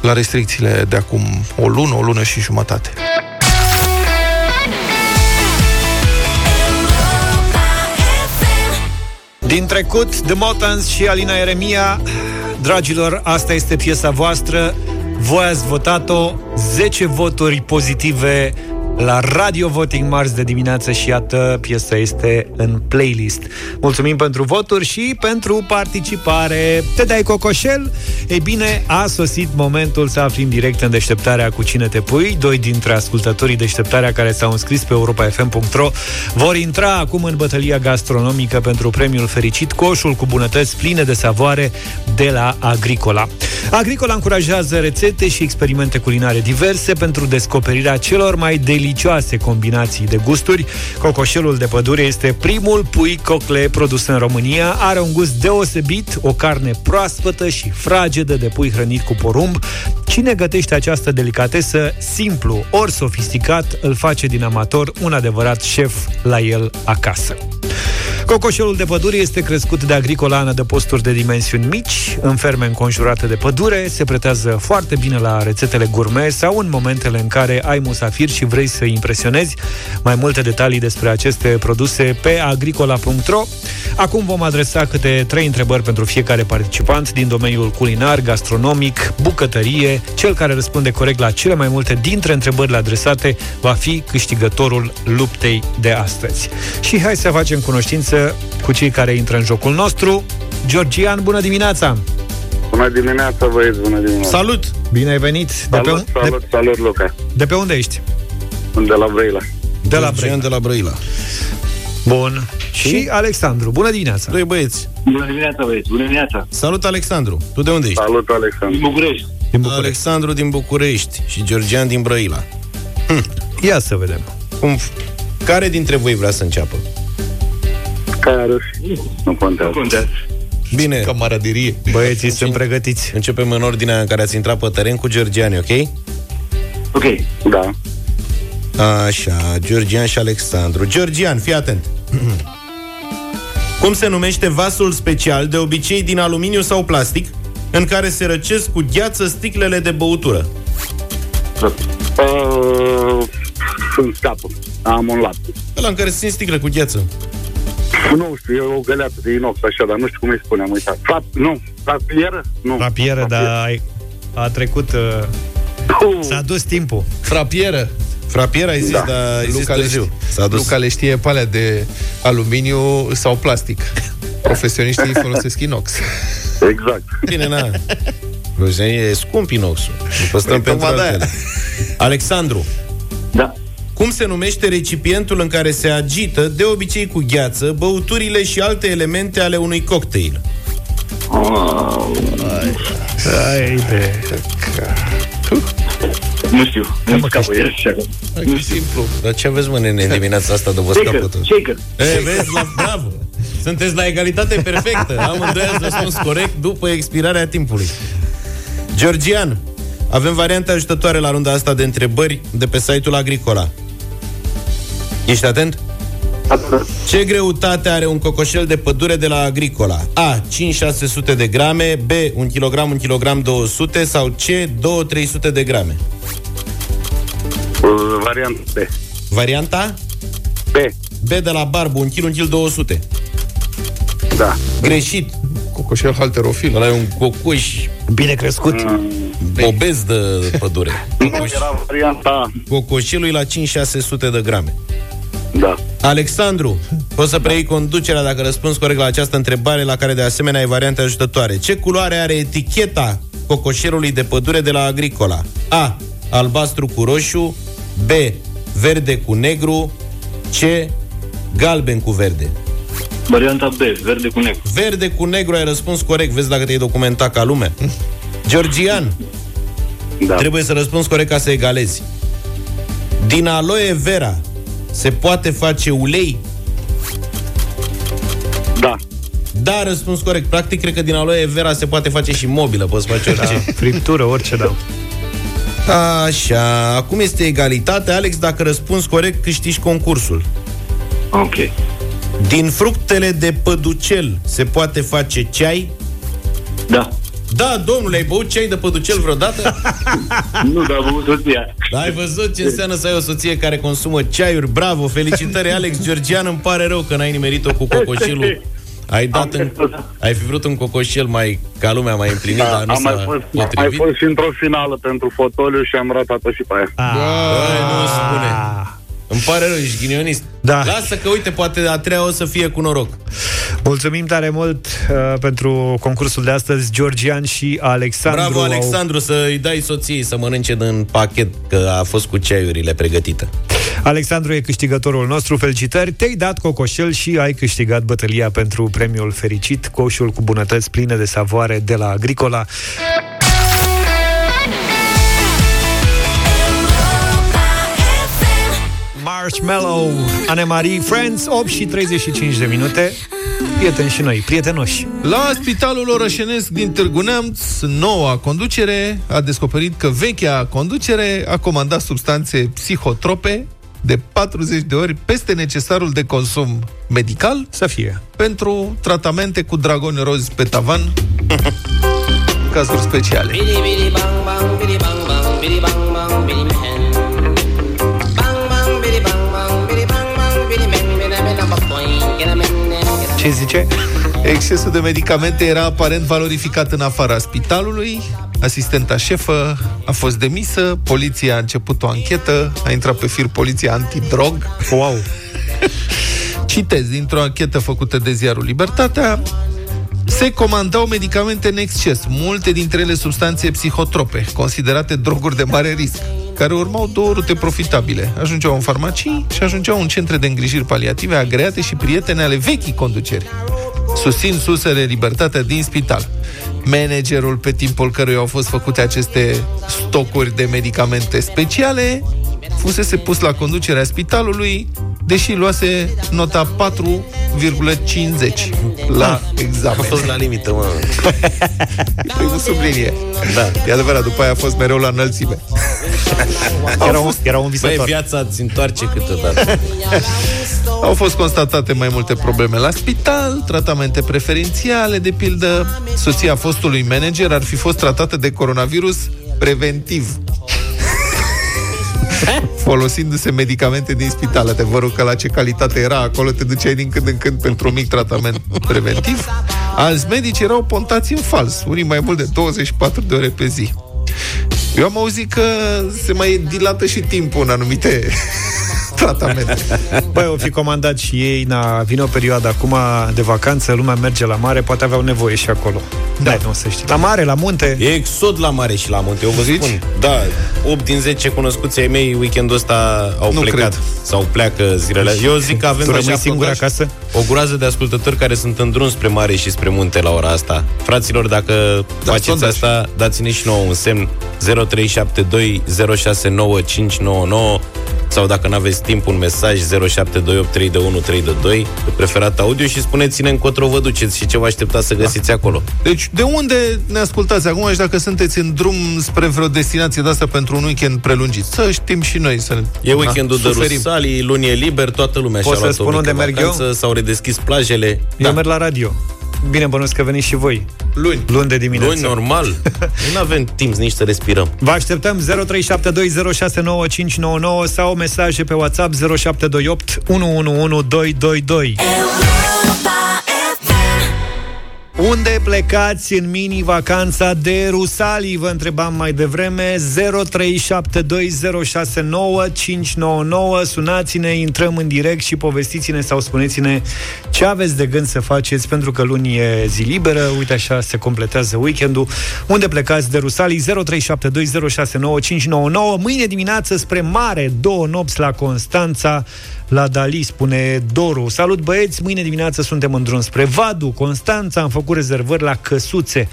Speaker 2: la restricțiile de acum o lună, o lună și jumătate.
Speaker 1: Din trecut, The Motans și Alina Eremia dragilor, asta este piesa voastră. Voi ați votat-o 10 voturi pozitive la Radio Voting Mars de dimineață și iată, piesa este în playlist. Mulțumim pentru voturi și pentru participare. Te dai cocoșel? Ei bine, a sosit momentul să aflim direct în deșteptarea cu cine te pui. Doi dintre ascultătorii deșteptarea care s-au înscris pe europa.fm.ro vor intra acum în bătălia gastronomică pentru premiul fericit coșul cu bunătăți pline de savoare de la Agricola. Agricola încurajează rețete și experimente culinare diverse pentru descoperirea celor mai delicioase combinații de gusturi. Cocoșelul de pădure este primul pui cocle produs în România. Are un gust deosebit, o carne proaspătă și fragedă de pui hrănit cu porumb. Cine gătește această delicatesă simplu ori sofisticat, îl face din amator un adevărat șef la el acasă. Cocoșelul de pădure este crescut de agricola în adăposturi de dimensiuni mici, în ferme înconjurate de pădure, se pretează foarte bine la rețetele gourmet sau în momentele în care ai musafir și vrei să impresionezi. Mai multe detalii despre aceste produse pe agricola.ro. Acum vom adresa câte trei întrebări pentru fiecare participant din domeniul culinar, gastronomic, bucătărie. Cel care răspunde corect la cele mai multe dintre întrebările adresate va fi câștigătorul luptei de astăzi. Și hai să facem cunoștință cu cei care intră în jocul nostru. Georgian, bună dimineața!
Speaker 9: Bună dimineața, băieți, bună dimineața.
Speaker 2: Salut!
Speaker 1: Bine ai venit!
Speaker 9: Salut,
Speaker 1: de, pe,
Speaker 9: salut,
Speaker 1: de,
Speaker 9: salut, Luca.
Speaker 1: de pe unde ești?
Speaker 9: De la Brăila.
Speaker 1: De la
Speaker 3: Georgian
Speaker 1: Brăila.
Speaker 3: de la Brăila.
Speaker 1: Bun. Și? și Alexandru, bună dimineața!
Speaker 3: Doi băieți.
Speaker 10: Bună dimineața, băieți. Bună dimineața.
Speaker 3: Salut, Alexandru. Tu de unde ești?
Speaker 9: Salut, Alexandru.
Speaker 10: București.
Speaker 1: Din București.
Speaker 3: Alexandru din București și Georgian din Brăila.
Speaker 1: Ia să vedem.
Speaker 3: Cum, care dintre voi vrea să înceapă?
Speaker 9: Care are Nu contează.
Speaker 10: Contează.
Speaker 3: Bine,
Speaker 2: Camaraderie.
Speaker 1: Băieții sunt pregătiți.
Speaker 3: începem în ordinea în care ați intrat pe teren cu Georgian, ok?
Speaker 10: Ok.
Speaker 9: Da.
Speaker 3: Așa, Georgian și Alexandru. Georgian, fii atent. Cum se numește vasul special, de obicei din aluminiu sau plastic, în care se răcesc cu gheață sticlele de băutură?
Speaker 9: Uh, sunt scapă. Am un lapte.
Speaker 3: Ăla în care se țin sticle cu gheață.
Speaker 9: Nu știu, e o găleată de inox așa, dar nu știu cum îi spune, am uitat. Frap, nu, rapieră? Nu.
Speaker 1: Rapieră, dar ai- a trecut... Uh,
Speaker 9: Puh,
Speaker 1: s-a dus timpul.
Speaker 2: Frapieră.
Speaker 3: Frapier ai zis,
Speaker 9: Da.
Speaker 3: dar ai zis
Speaker 2: Luca le,
Speaker 3: târziu.
Speaker 2: știe,
Speaker 3: S-a dus.
Speaker 2: Luca le știe pe alea de aluminiu sau plastic. Profesioniștii folosesc inox.
Speaker 9: Exact.
Speaker 3: Bine, na. Georgian e scump inoxul. Îl păstrăm
Speaker 2: Păi,
Speaker 3: pentru
Speaker 2: tocmai de-aia.
Speaker 3: altele. Alexandru,
Speaker 10: Da.
Speaker 3: Cum se numește recipientul în care se agită, de obicei cu gheață, băuturile și alte elemente ale unui cocktail?
Speaker 1: Hai de...
Speaker 10: Nu știu. Nu scapă el așa.
Speaker 2: Nu simplu.
Speaker 3: Dar ce aveți, mă, nene, în dimineața asta de vă
Speaker 10: Shaker,
Speaker 3: scapă tot?
Speaker 10: shaker.
Speaker 3: E, vezi, la, bravo! Sunteți la egalitate perfectă. Amândoi ați răspuns corect după expirarea timpului. Georgian, avem variante ajutătoare la runda asta de întrebări de pe site-ul Agricola. Ești atent? Ce greutate are un cocoșel de pădure de la Agricola? A. 5-600 de grame B. 1 kg, 1 kg 200 sau C. 2-300 de grame?
Speaker 9: Uh, variant B.
Speaker 3: Varianta?
Speaker 9: B.
Speaker 3: B de la Barbu, 1 kg, 1 kg 200
Speaker 9: Da.
Speaker 3: Greșit
Speaker 2: Cocoșel halterofil.
Speaker 3: Ăla e un cocoș
Speaker 1: Bine crescut.
Speaker 3: obez de pădure. Cocoș,
Speaker 9: Era varianta A.
Speaker 3: cocoșelul e la 5-600 de grame.
Speaker 9: Da.
Speaker 3: Alexandru, poți să preiei conducerea dacă răspunzi corect la această întrebare, la care de asemenea ai variante ajutătoare. Ce culoare are eticheta cocoșelului de pădure de la Agricola? A. Albastru cu roșu B. Verde cu negru C. Galben cu verde
Speaker 10: Varianta B, verde cu negru.
Speaker 3: Verde cu negru ai răspuns corect Vezi dacă te-ai documentat ca lume Georgian,
Speaker 9: Da.
Speaker 3: Trebuie să răspunzi corect ca să egalezi. Din aloe vera se poate face ulei?
Speaker 9: Da.
Speaker 3: Da, răspuns corect. Practic, cred că din aloe vera se poate face și mobilă. Poți face orice.
Speaker 1: Da, friptură, orice dau.
Speaker 3: Așa, acum este egalitate. Alex, dacă răspunzi corect, câștigi concursul.
Speaker 10: Ok.
Speaker 3: Din fructele de păducel se poate face ceai?
Speaker 10: Da.
Speaker 3: Da, domnule, ai băut ceai de păducel vreodată?
Speaker 10: Nu, dar am băut soția.
Speaker 3: Da, ai văzut ce înseamnă să ai o soție care consumă ceaiuri? Bravo, felicitări, Alex Georgian, îmi pare rău că n-ai nimerit-o cu cocoșilul. Ai dat în, ai fi vrut un cocoșel mai ca lumea mai împlinit, dar nu
Speaker 9: am mai
Speaker 3: s-a
Speaker 9: fost, am mai
Speaker 3: potrivit.
Speaker 9: fost și într-o finală pentru fotoliu și am ratat-o și pe aia.
Speaker 3: Băi, nu spune. Îmi pare rău, ești ghinionist.
Speaker 1: Da.
Speaker 3: Lasă că, uite, poate a treia o să fie cu noroc.
Speaker 1: Mulțumim tare mult uh, pentru concursul de astăzi, Georgian și Alexandru.
Speaker 3: Bravo,
Speaker 1: au-
Speaker 3: Alexandru, să-i dai soției să mănânce din pachet, că a fost cu ceaiurile pregătite.
Speaker 1: Alexandru e câștigătorul nostru, felicitări! Te-ai dat cocoșel și ai câștigat bătălia pentru premiul fericit, coșul cu bunătăți pline de savoare de la Agricola. Marshmallow, Anemarie, Friends, 8 și 35 de minute. Prieteni și noi, prietenoși.
Speaker 2: La Spitalul Orășenesc din Târgu Neamț, noua conducere a descoperit că vechea conducere a comandat substanțe psihotrope de 40 de ori peste necesarul de consum medical
Speaker 1: Să fie.
Speaker 2: pentru tratamente cu dragoni rozi pe tavan, cazuri speciale.
Speaker 1: Ce zice?
Speaker 2: Excesul de medicamente era aparent valorificat în afara spitalului. Asistenta șefă a fost demisă, poliția a început o anchetă, a intrat pe fir poliția antidrog.
Speaker 1: Wow!
Speaker 2: Citez dintr-o anchetă făcută de ziarul Libertatea, se comandau medicamente în exces, multe dintre ele substanțe psihotrope, considerate droguri de mare risc, care urmau două rute profitabile. Ajungeau în farmacii și ajungeau în centre de îngrijiri paliative agreate și prietene ale vechii conduceri. Susțin susele libertatea din spital. Managerul pe timpul căruia au fost făcute aceste stocuri de medicamente speciale fusese pus la conducerea spitalului, deși luase nota 4,50 la examen.
Speaker 3: A fost la limită, mă.
Speaker 2: Primul sublinie.
Speaker 3: Da.
Speaker 2: E adevărat, după aia a fost mereu la înălțime.
Speaker 1: Era un, era un
Speaker 3: Băi,
Speaker 1: visător.
Speaker 3: viața îți întoarce câteodată.
Speaker 2: Au fost constatate mai multe probleme la spital, tratamente preferențiale, de pildă, soția fostului manager ar fi fost tratată de coronavirus preventiv. Folosindu-se medicamente din spital. Adevărul că la ce calitate era acolo, te duceai din când în când pentru un mic tratament preventiv. Alți medici erau pontați în fals, unii mai mult de 24 de ore pe zi. Eu am auzit că se mai dilată și timpul în anumite tratamente.
Speaker 1: Băi, o fi comandat și ei, na, vine o perioadă acum de vacanță, lumea merge la mare, poate aveau nevoie și acolo. Da, nu să știi. La mare, la munte.
Speaker 3: E exod la mare și la munte, eu vă
Speaker 2: Zici?
Speaker 3: spun. Da, 8 din 10 cunoscuți ai mei weekendul ăsta au
Speaker 2: Nu
Speaker 3: plecat.
Speaker 2: cred.
Speaker 3: Sau pleacă zilele. Eu zic că avem
Speaker 1: Tu rămâi
Speaker 3: așa
Speaker 1: singur
Speaker 3: sondaj,
Speaker 1: acasă?
Speaker 3: O groază de ascultători care sunt în drum spre mare și spre munte la ora asta. Fraților, dacă
Speaker 2: Da,
Speaker 3: faceți
Speaker 2: sondaj.
Speaker 3: asta, dați-ne și nouă un semn 0372 069599 sau dacă nu aveți timp, un mesaj 0728 321 322 de preferat audio și spuneți-ne încotro vă duceți și ce vă așteptați să găsiți acolo.
Speaker 2: Deci, de unde ne ascultați acum și dacă sunteți în drum spre vreo destinație de asta pentru un weekend prelungit? Să știm și noi să
Speaker 3: E weekendul de
Speaker 2: suferim.
Speaker 3: Rusalii, luni e liber, toată lumea
Speaker 1: Pot
Speaker 3: și-a
Speaker 1: să
Speaker 3: luat o
Speaker 1: spun
Speaker 3: mică
Speaker 1: unde merg
Speaker 3: vacanță,
Speaker 1: eu?
Speaker 3: S-au redeschis plajele.
Speaker 1: Eu
Speaker 3: Da.
Speaker 1: merg la radio. Bine, bănuiesc că veniți și voi.
Speaker 2: Luni.
Speaker 1: Luni de dimineață.
Speaker 3: Luni, normal. nu avem timp nici să respirăm.
Speaker 1: Vă așteptăm 0372069599 sau mesaje pe WhatsApp 0728 111222. Unde plecați în mini-vacanța de Rusalii? Vă întrebam mai devreme 0372069599 Sunați-ne, intrăm în direct și povestiți-ne sau spuneți-ne ce aveți de gând să faceți pentru că luni e zi liberă, uite așa se completează weekendul. Unde plecați de Rusalii? 0372069599 Mâine dimineață spre mare, două nopți la Constanța la Dali, spune Doru. Salut băieți, mâine dimineață suntem în drum spre Vadu, Constanța, am făcut rezervări la Căsuțe,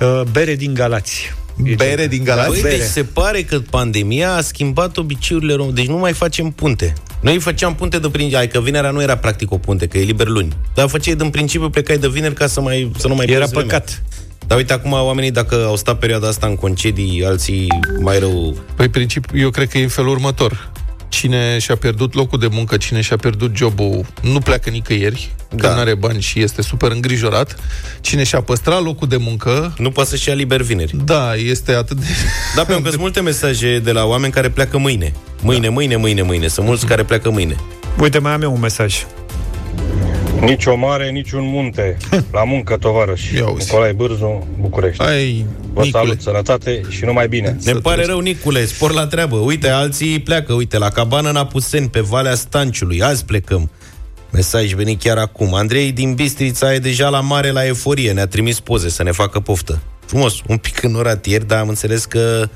Speaker 1: uh, bere din Galați. E
Speaker 2: Bere din Galați?
Speaker 3: Băi,
Speaker 1: bere.
Speaker 3: deci se pare că pandemia a schimbat obiceiurile române. Deci nu mai facem punte. Noi făceam punte de principiu, adică vinerea nu era practic o punte, că e liber luni. Dar făceai din principiu, plecai de vineri ca să, mai, să nu mai
Speaker 1: Era
Speaker 3: pierzi vremea.
Speaker 1: păcat.
Speaker 3: Dar uite, acum oamenii, dacă au stat perioada asta în concedii, alții mai rău...
Speaker 2: Păi, principiu, eu cred că e în felul următor. Cine și-a pierdut locul de muncă, cine și-a pierdut jobul, nu pleacă nicăieri, că
Speaker 3: Da.
Speaker 2: nu are bani și este super îngrijorat. Cine și-a păstrat locul de muncă,
Speaker 3: Nu poate să-și ia liber vineri.
Speaker 2: da, este atât de...
Speaker 3: Da, pentru că sunt multe mesaje de la oameni care pleacă mâine. Mâine, mâine, mâine, mâine. Sunt mulți care pleacă mâine.
Speaker 1: Uite, mai am eu un mesaj.
Speaker 11: Nici o mare, nici un munte. La muncă, tovarăși.
Speaker 2: Ia uzi.
Speaker 11: Nicolae Bârzu, București.
Speaker 2: Ai,
Speaker 11: Vă
Speaker 2: Nicule.
Speaker 11: salut, sănătate și numai bine.
Speaker 3: Ne pare rău, Nicule, spor la treabă. Uite, alții pleacă, uite, la cabană în Apuseni, pe Valea Stanciului. Azi plecăm. Mesaj venit chiar acum. Andrei din Bistrița e deja la mare la euforie. Ne-a trimis poze să ne facă poftă. Frumos, un pic înorat ieri, dar am înțeles că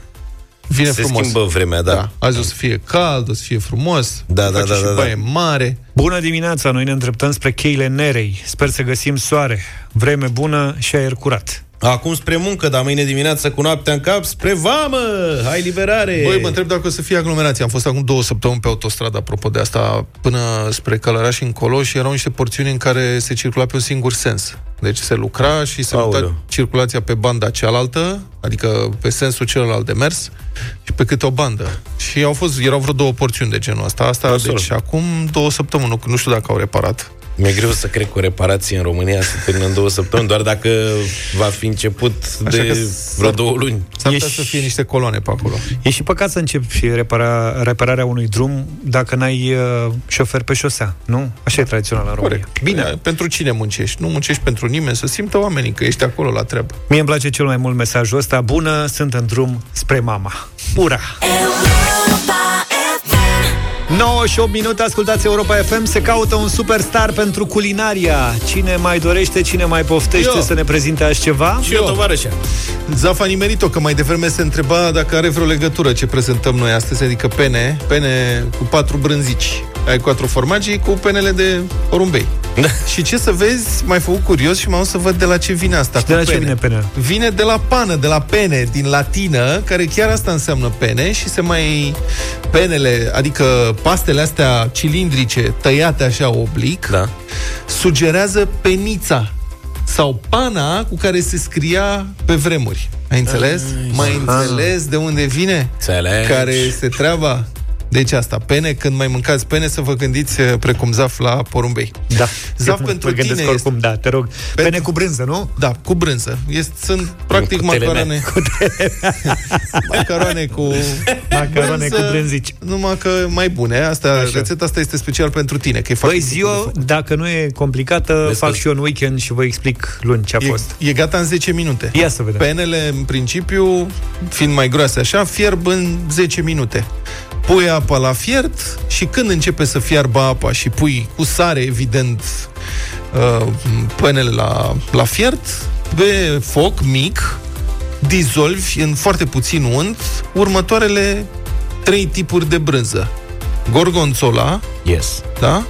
Speaker 2: Vine
Speaker 3: se
Speaker 2: frumos.
Speaker 3: schimbă vremea, da.
Speaker 2: Da. Azi o să fie cald, o să fie frumos.
Speaker 3: Da, da,
Speaker 2: face
Speaker 3: da,
Speaker 2: și
Speaker 3: da, da.
Speaker 2: baie mare.
Speaker 1: Bună dimineața, noi ne îndreptăm spre cheile Nerei. Sper să găsim soare, vreme bună și aer curat.
Speaker 3: Acum spre muncă, dar mâine dimineață cu noaptea în cap, spre vamă! Hai liberare!
Speaker 2: Băi, mă întreb dacă o să fie aglomerație. Am fost acum două săptămâni pe autostradă, apropo de asta, până spre Călăraș încolo și erau niște porțiuni în care se circula pe un singur sens. Deci se lucra și se
Speaker 3: Aoleu.
Speaker 2: muta circulația pe banda cealaltă, adică pe sensul celălalt de mers, și pe câte o bandă. Și au fost, erau vreo două porțiuni de genul ăsta. Asta,
Speaker 3: Nasol.
Speaker 2: deci acum două săptămâni, nu, nu știu dacă au reparat.
Speaker 3: Mi-e greu să cred că o reparație în România se termină în două săptămâni, doar dacă va fi început
Speaker 2: Așa
Speaker 3: de
Speaker 2: că
Speaker 3: vreo
Speaker 2: s-ar-
Speaker 3: două luni.
Speaker 2: S-ar putea
Speaker 1: Ești-
Speaker 2: să fie niște coloane pe acolo.
Speaker 1: E și păcat să începi repara, repararea unui drum dacă n-ai uh, șofer pe șosea, nu? Așa e tradițional în România.
Speaker 2: Corect. Bine, pentru cine muncești? Nu muncești pentru nimeni, să simtă oamenii că ești acolo la treabă.
Speaker 1: Mie îmi place cel mai mult mesajul ăsta. Bună, sunt în drum spre mama. Ura! 9 și 8 minute, ascultați Europa FM Se caută un superstar pentru culinaria Cine mai dorește, cine mai poftește
Speaker 2: Eu.
Speaker 1: Să ne prezinte așa ceva?
Speaker 3: Și eu, tovarășa.
Speaker 2: Zaf a nimerit-o, că mai devreme se întreba dacă are vreo legătură ce prezentăm noi astăzi, adică pene, pene cu patru brânzici. Ai patru formagii cu penele de porumbei.
Speaker 3: Da.
Speaker 2: Și ce să vezi, m-ai făcut curios și m-am dus să văd de la ce vine asta.
Speaker 1: Și
Speaker 2: cu
Speaker 1: de la ce
Speaker 2: pene.
Speaker 1: vine penea?
Speaker 2: Vine de la pană, de la pene, din latină, care chiar asta înseamnă pene și se mai... Penele, adică pastele astea cilindrice, tăiate așa oblic,
Speaker 3: Da.
Speaker 2: sugerează penița sau pana cu care se scria pe vremuri. Ai înțeles? Mai înțeles de unde vine?
Speaker 3: Înțelegi.
Speaker 2: Care este treaba? Deci asta, pene, când mai mâncați pene, să vă gândiți eh, precum Zaf la porumbei.
Speaker 1: Da.
Speaker 2: Zaf
Speaker 1: Eu
Speaker 2: pentru
Speaker 1: mă gândesc
Speaker 2: tine
Speaker 1: oricum, da, te rog. Pene cu brânză, nu?
Speaker 2: Da, cu brânză. Este, sunt practic
Speaker 3: Cu teleme.
Speaker 2: macaroane. macaroane cu
Speaker 1: Macaroane cu brânzici.
Speaker 2: Numai că mai bune. Asta,
Speaker 1: Așa.
Speaker 2: rețeta asta este special pentru tine, că e foarte
Speaker 1: Păi zi
Speaker 2: simplu de
Speaker 1: eu,
Speaker 2: făcut.
Speaker 1: dacă nu e complicată,
Speaker 3: Vezi
Speaker 1: fac
Speaker 3: că-
Speaker 1: și eu în weekend și vă explic luni ce a fost.
Speaker 2: E, e gata în 10 minute.
Speaker 1: Ia să vedem.
Speaker 2: Penele, în principiu, fiind mai groase așa, fierb în 10 minute. Pui apa la fiert și când începe să fiarbă apa și pui cu sare, evident, uh, penele la, la fiert, pe foc mic, dizolvi în foarte puțin unt următoarele trei tipuri de brânză. Gorgonzola,
Speaker 3: Yes.
Speaker 2: da?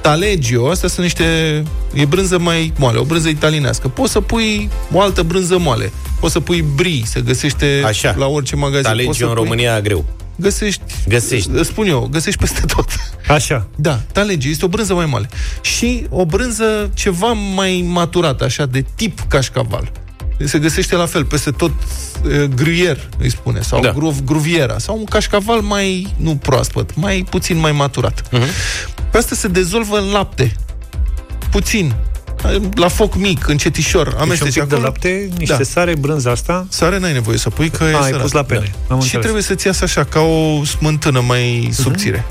Speaker 2: Taleggio, astea sunt niște... E brânză mai moale, o brânză italianească. Poți să pui o altă brânză moale. Poți să pui brie, se găsește
Speaker 3: Așa.
Speaker 2: la orice magazin. Poți să
Speaker 3: Talegio în
Speaker 2: pui-
Speaker 3: România greu.
Speaker 2: Găsești,
Speaker 3: Găsești.
Speaker 2: îți spun eu, găsești peste tot.
Speaker 1: Așa.
Speaker 2: Da, Taleggio este o brânză mai moale. Și o brânză ceva mai maturată, așa, de tip cașcaval. Se găsește la fel peste tot uh, gruyère, îi spune, sau
Speaker 3: Da.
Speaker 2: da. gruv, gruviera, sau un cașcaval mai, nu proaspăt, mai puțin mai maturat. Uh-huh. Pe asta se dezolvă în lapte. Puțin. La foc mic, încetișor.
Speaker 1: Deci un
Speaker 2: Amesteci
Speaker 1: pic de
Speaker 2: acolo.
Speaker 1: lapte, niște
Speaker 2: Da.
Speaker 1: sare, brânză asta.
Speaker 2: Sare n-ai nevoie să pui, că e
Speaker 1: A, ai
Speaker 2: sărat.
Speaker 1: pus la pene. Am
Speaker 2: Și
Speaker 1: înțeles.
Speaker 2: trebuie să-ți iasă așa, ca o smântână mai
Speaker 1: Mhm.
Speaker 2: subțire.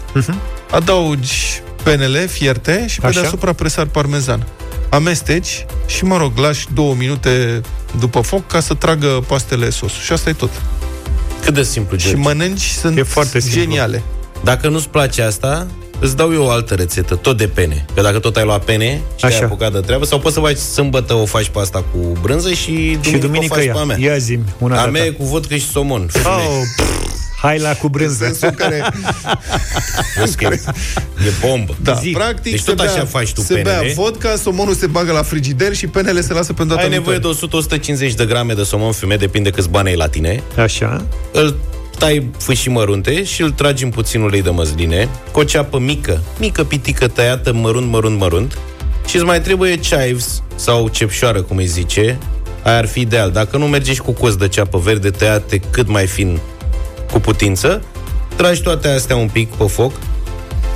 Speaker 2: Adaugi penele fierte și pe
Speaker 1: Așa.
Speaker 2: deasupra presar parmezan. Amesteci și, mă rog, lași două minute după foc ca să tragă pastele sos. Și asta e tot.
Speaker 3: Cât de simplu,
Speaker 2: Și
Speaker 3: George.
Speaker 2: mănânci, sunt
Speaker 1: E foarte simplu.
Speaker 2: geniale.
Speaker 3: Dacă nu-ți place asta, îți dau eu o altă rețetă, tot de pene. Că dacă tot ai luat pene și
Speaker 1: Așa.
Speaker 3: ai apucat de treabă, sau poți să faci sâmbătă o faci pe asta cu brânză și duminică,
Speaker 1: Și duminică
Speaker 3: o faci
Speaker 1: ia.
Speaker 3: pe a mea.
Speaker 1: Ia zi una
Speaker 3: a
Speaker 1: de
Speaker 3: mea
Speaker 1: ta.
Speaker 3: e cu vodcă și somon.
Speaker 1: Oh, pff, hai la cu brânză.
Speaker 2: Sensul în care,
Speaker 3: Vezi că e, e bombă.
Speaker 2: da,
Speaker 1: Zi.
Speaker 2: practic,
Speaker 3: Deci
Speaker 2: se
Speaker 3: tot așa faci tu
Speaker 2: se
Speaker 3: penele.
Speaker 2: bea vodka, somonul se bagă la frigider și penele se lasă pentru data
Speaker 3: Ai nevoie
Speaker 2: viitoare.
Speaker 3: de 100-150 de grame de somon fumet, depinde câți bani ai la tine.
Speaker 1: Așa.
Speaker 3: Îl tai fâșii mărunte și îl tragi în puțin ulei de măsline, cu o ceapă mică, mică pitică tăiată mărunt, mărunt, mărunt. Și îți mai trebuie chives sau cepșoară, cum îi zice, aia ar fi ideal. Dacă nu mergi și cu cozi de ceapă verde tăiate cât mai fin cu putință, tragi toate astea un pic pe foc,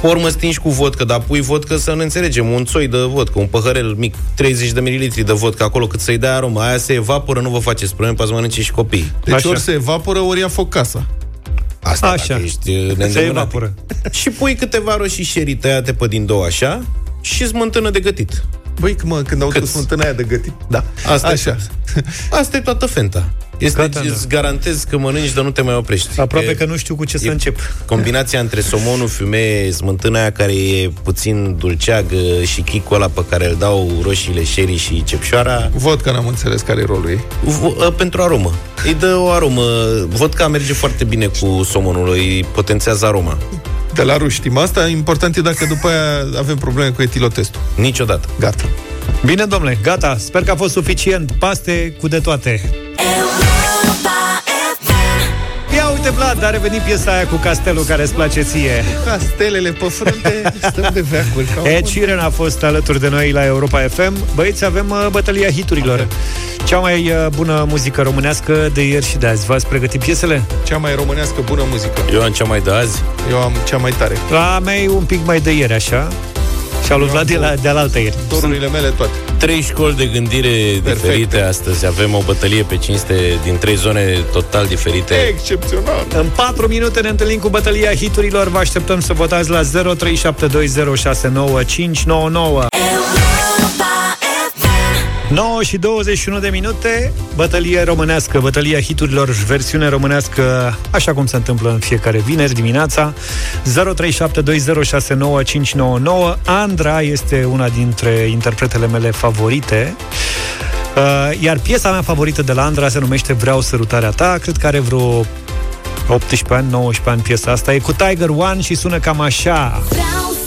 Speaker 3: pe urmă stingi cu vodcă, dar pui vodcă să ne înțelegem, un țoi de vodcă, un păhărel mic, 30 de mililitri de vodcă acolo, cât să-i dea aroma. Aia se evaporă, nu vă faceți probleme, poate să mănânce și copii.
Speaker 2: Deci
Speaker 1: Așa.
Speaker 2: ori se evaporă, ori ia foc casa.
Speaker 3: Asta
Speaker 1: Așa.
Speaker 3: dacă ești uh,
Speaker 1: Se
Speaker 3: neîndemânat.
Speaker 1: evaporă.
Speaker 3: Și pui câteva roșii sherry tăiate pe din două așa și smântână de gătit.
Speaker 2: Băi, mă, când aud
Speaker 3: Cât?
Speaker 2: cu smântâna aia de gătit, da.
Speaker 3: Asta
Speaker 2: Așa.
Speaker 3: E, asta e toată fenta. Este,
Speaker 1: Gata, da.
Speaker 3: îți garantez că mănânci, dar nu te mai oprești.
Speaker 1: Aproape
Speaker 3: E-
Speaker 1: că nu știu cu ce să
Speaker 3: e
Speaker 1: încep.
Speaker 3: Combinația între somonul, fumee, smântâna aia care e puțin dulceagă și chicul ăla pe care îl dau roșiile, sherry și cepșoara,
Speaker 2: Văd că n-am înțeles care e rolul ei.
Speaker 3: v- ă, pentru aromă. Îi dă o aromă. Vodka merge foarte bine cu somonul, îi potențează aroma.
Speaker 2: De la ruși știm asta, important e dacă după aia avem probleme cu etilotestul.
Speaker 3: Niciodată.
Speaker 2: Gata.
Speaker 1: Bine, domnule, gata. Sper că a fost suficient. Paste cu de toate. Ia uite, Vlad, a revenit piesa aia cu castelul care îți place ție.
Speaker 2: Castelele pe frunte, stăm de veacuri. ca
Speaker 1: Ed
Speaker 2: un-
Speaker 1: Sheeran a fost alături de noi la Europa FM. Băieți, avem uh, bătălia hiturilor. Cea mai uh, bună muzică românească de ieri și de azi. V-ați pregătit piesele?
Speaker 2: Cea mai românească bună muzică.
Speaker 3: Eu am cea mai de azi.
Speaker 2: Eu am cea mai tare.
Speaker 1: La mea e un pic mai de ieri, așa. Și a lui Vlad de, la, de alaltă ieri.
Speaker 2: Dorurile mele toate.
Speaker 3: Trei școli de gândire diferite astăzi. Avem o bătălie pe cinste din trei zone total diferite.
Speaker 2: Excepțional.
Speaker 1: În 4 minute ne întâlnim cu bătălia hiturilor. Vă așteptăm să votați la 0372069599. 9 și 21 de minute, bătălie românească, bătălia hiturilor, versiune românească, așa cum se întâmplă în fiecare vineri dimineața. 0372069599. Andra este una dintre interpretele mele favorite. Uh, iar piesa mea favorită de la Andra se numește Vreau sărutarea ta. Cred că are vreo 18 ani, 19 ani piesa asta. E cu Tiger One și sună cam așa.
Speaker 12: Vreau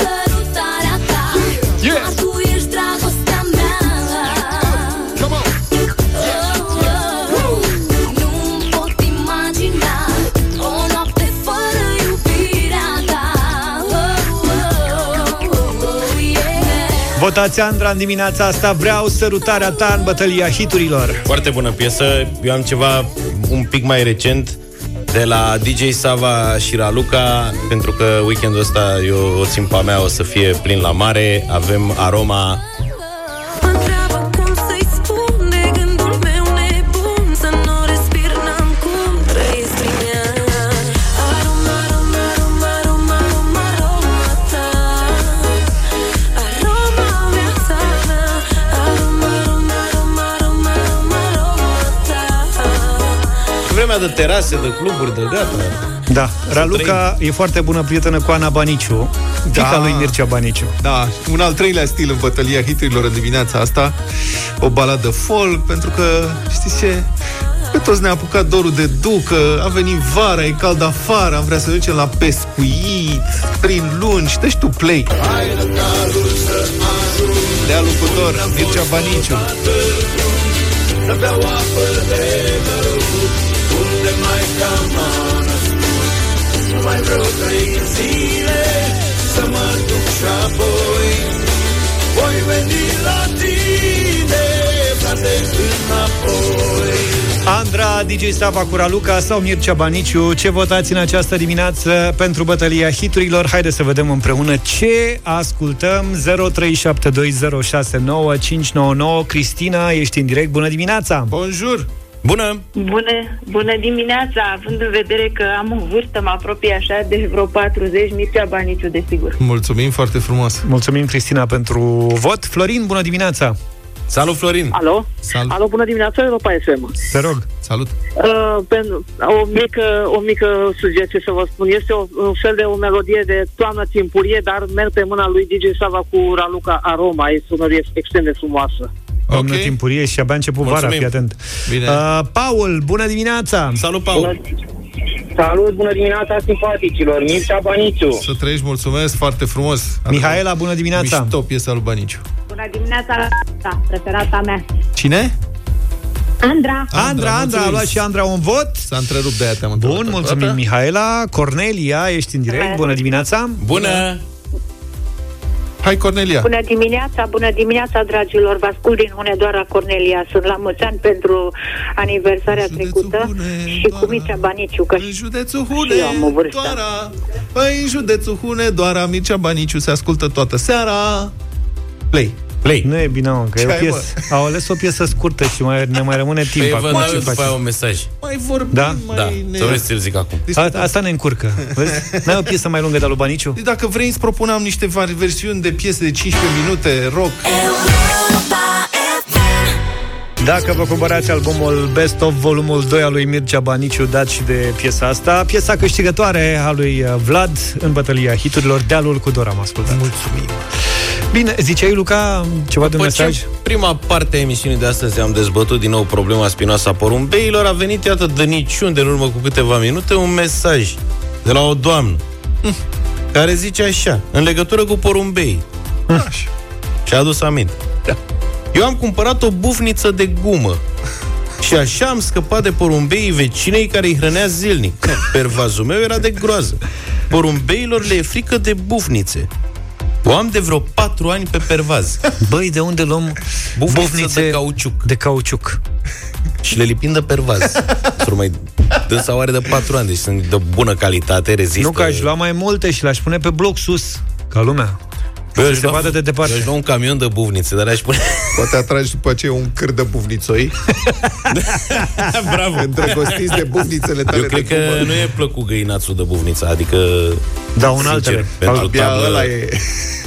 Speaker 1: yeah. Votați Andra în dimineața asta. Vreau sărutarea ta în bătălia hiturilor.
Speaker 3: Foarte bună piesă. Eu am ceva un pic mai recent de la DJ Sava și Raluca, pentru că weekendul ăsta eu o țin pe a mea, o să fie plin la mare. Avem aroma
Speaker 12: de
Speaker 3: terase, de cluburi, de gata.
Speaker 1: Da, Raluca e foarte bună prietenă cu Ana Baniciu, fica
Speaker 2: Da.
Speaker 1: lui Mircea Baniciu.
Speaker 2: Da, un al treilea stil în bătălia hiturilor în dimineața asta, o baladă folk, pentru că, știți ce? Pe toți ne-a apucat dorul de ducă, a venit vara, e cald afară, am vrea să ducem la pescuit, prin lungi, deci tu play. Dealul cu dor, Mircea Baniciu.
Speaker 1: Andra, DJ Sava cu Raluca sau Mircea Baniciu, ce votați în această dimineață pentru bătălia hiturilor? Haideți să vedem împreună ce ascultăm 0372069599. Cristina, ești în direct, bună dimineața!
Speaker 2: Bonjour!
Speaker 3: Bună!
Speaker 13: Bună, bună dimineața, având în vedere că am o vârstă, mă apropie așa de vreo 40, Mircea Baniciu, desigur.
Speaker 2: Mulțumim foarte frumos!
Speaker 1: Mulțumim, Cristina, pentru vot. Florin, bună dimineața!
Speaker 3: Salut, Florin!
Speaker 14: Alo?
Speaker 2: Salut!
Speaker 14: Alo, bună dimineața, Europa FM.
Speaker 1: Te rog!
Speaker 2: Salut!
Speaker 14: Uh, pentru, o, mică, o mică sugestie să vă spun. Este o, un fel de o melodie de toamnă timpurie, dar merg pe mâna lui DJ Sava cu Raluca Aroma. E sună extrem de frumoasă.
Speaker 1: Doamnă timpurie și abia început vara,
Speaker 14: Mulțumim.
Speaker 1: fii atent.
Speaker 2: Bine.
Speaker 1: Uh, Paul, bună dimineața!
Speaker 3: Salut,
Speaker 14: Paul!
Speaker 15: Salut, bună dimineața, simpaticilor! Mircea Baniciu!
Speaker 2: Să trăiești, mulțumesc, foarte frumos!
Speaker 1: Mihaela, bună dimineața!
Speaker 2: Mișto piesa lui Baniciu.
Speaker 16: Bună dimineața, da, preferata mea.
Speaker 2: Cine?
Speaker 16: Andra.
Speaker 1: Andra, Andra, a luat și Andra un vot.
Speaker 2: S-a întrerupt de aia, te-am
Speaker 1: Bun,
Speaker 2: întrebat
Speaker 1: mulțumim,
Speaker 2: toată.
Speaker 1: Mihaela. Cornelia, ești în direct, bună dimineața!
Speaker 3: Bună!
Speaker 2: Hai, Cornelia!
Speaker 16: Bună dimineața, bună dimineața, dragilor. Vă ascult din Hunedoara Cornelia. Sunt la mulți ani pentru aniversarea trecută și cu Mircea Baniciu. Că
Speaker 2: în județul
Speaker 16: Hune, și eu am o vârstă.
Speaker 2: Doara, păi, în județul Hunedoara, Mircea Baniciu se ascultă toată seara. Play!
Speaker 3: Play.
Speaker 1: Nu e bine, mă, că e
Speaker 3: Ce
Speaker 1: o
Speaker 3: ai,
Speaker 1: piesă. Au ales o piesă scurtă și mai, ne mai rămâne timp.
Speaker 3: Păi vă
Speaker 1: acum
Speaker 3: dau
Speaker 1: ce
Speaker 3: eu după
Speaker 1: facem?
Speaker 3: aia un mesaj.
Speaker 2: Mai vorbim,
Speaker 1: Da?
Speaker 2: mai
Speaker 3: Da,
Speaker 2: ne...
Speaker 3: să vreți să-l zic acum.
Speaker 1: A, asta ne încurcă. Vezi? N-ai o piesă mai lungă de lui Baniciu?
Speaker 2: Deci Dacă vrei, îți propuneam niște var- versiuni de piese de 15 minute, rock.
Speaker 1: Dacă vă cumpărați albumul Best of volumul 2 al lui Mircea Baniciu, dați și de piesa asta. Piesa câștigătoare a lui uh, Vlad în bătălia hiturilor Dealul cu Dor am ascultat.
Speaker 2: Mulțumim.
Speaker 1: Bine, ziceai, Luca, ceva de un
Speaker 3: După ce
Speaker 1: mesaj?
Speaker 3: în prima parte a emisiunii de astăzi am dezbătut din nou problema spinoasă a porumbeilor, a venit, iată, de niciunde, în urmă cu câteva minute, un mesaj de la o doamnă hm, care zice așa, în legătură cu porumbei.
Speaker 2: Așa.
Speaker 3: Și a adus aminte. Da. Eu am cumpărat o bufniță de gumă și așa am scăpat de porumbeii vecinei care îi hrănea zilnic. Pervazul meu era de groază. Porumbeilor le e frică de bufnițe. O am de vreo patru ani pe pervaz.
Speaker 1: Băi, de unde luăm
Speaker 3: Bufniță
Speaker 1: bufnițe
Speaker 3: de cauciuc.
Speaker 1: de cauciuc?
Speaker 3: Și le lipim de pervaz. Sunt mai dânsa oare de patru ani, deci sunt de bună calitate, rezistă.
Speaker 1: Nu că aș lua mai multe și le-aș pune pe bloc sus, ca lumea.
Speaker 3: Eu aș
Speaker 1: se
Speaker 3: lua-
Speaker 1: vadă de departe.
Speaker 3: Eu aș lua un camion de buvnițe, dar aș pune...
Speaker 2: Poate atragi după aceea un câr de bufnițoi.
Speaker 3: Bravo!
Speaker 2: Îndrăgostiți de bufnițele tale
Speaker 3: Eu cred
Speaker 2: de
Speaker 3: că
Speaker 2: gumă.
Speaker 3: nu e plăcut găinațul de buvniță, adică...
Speaker 1: Da, un
Speaker 3: sincer,
Speaker 1: altele.
Speaker 3: Pentru
Speaker 2: Abia
Speaker 3: tablă,
Speaker 2: ăla e...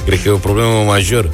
Speaker 3: Cred că e o problemă majoră.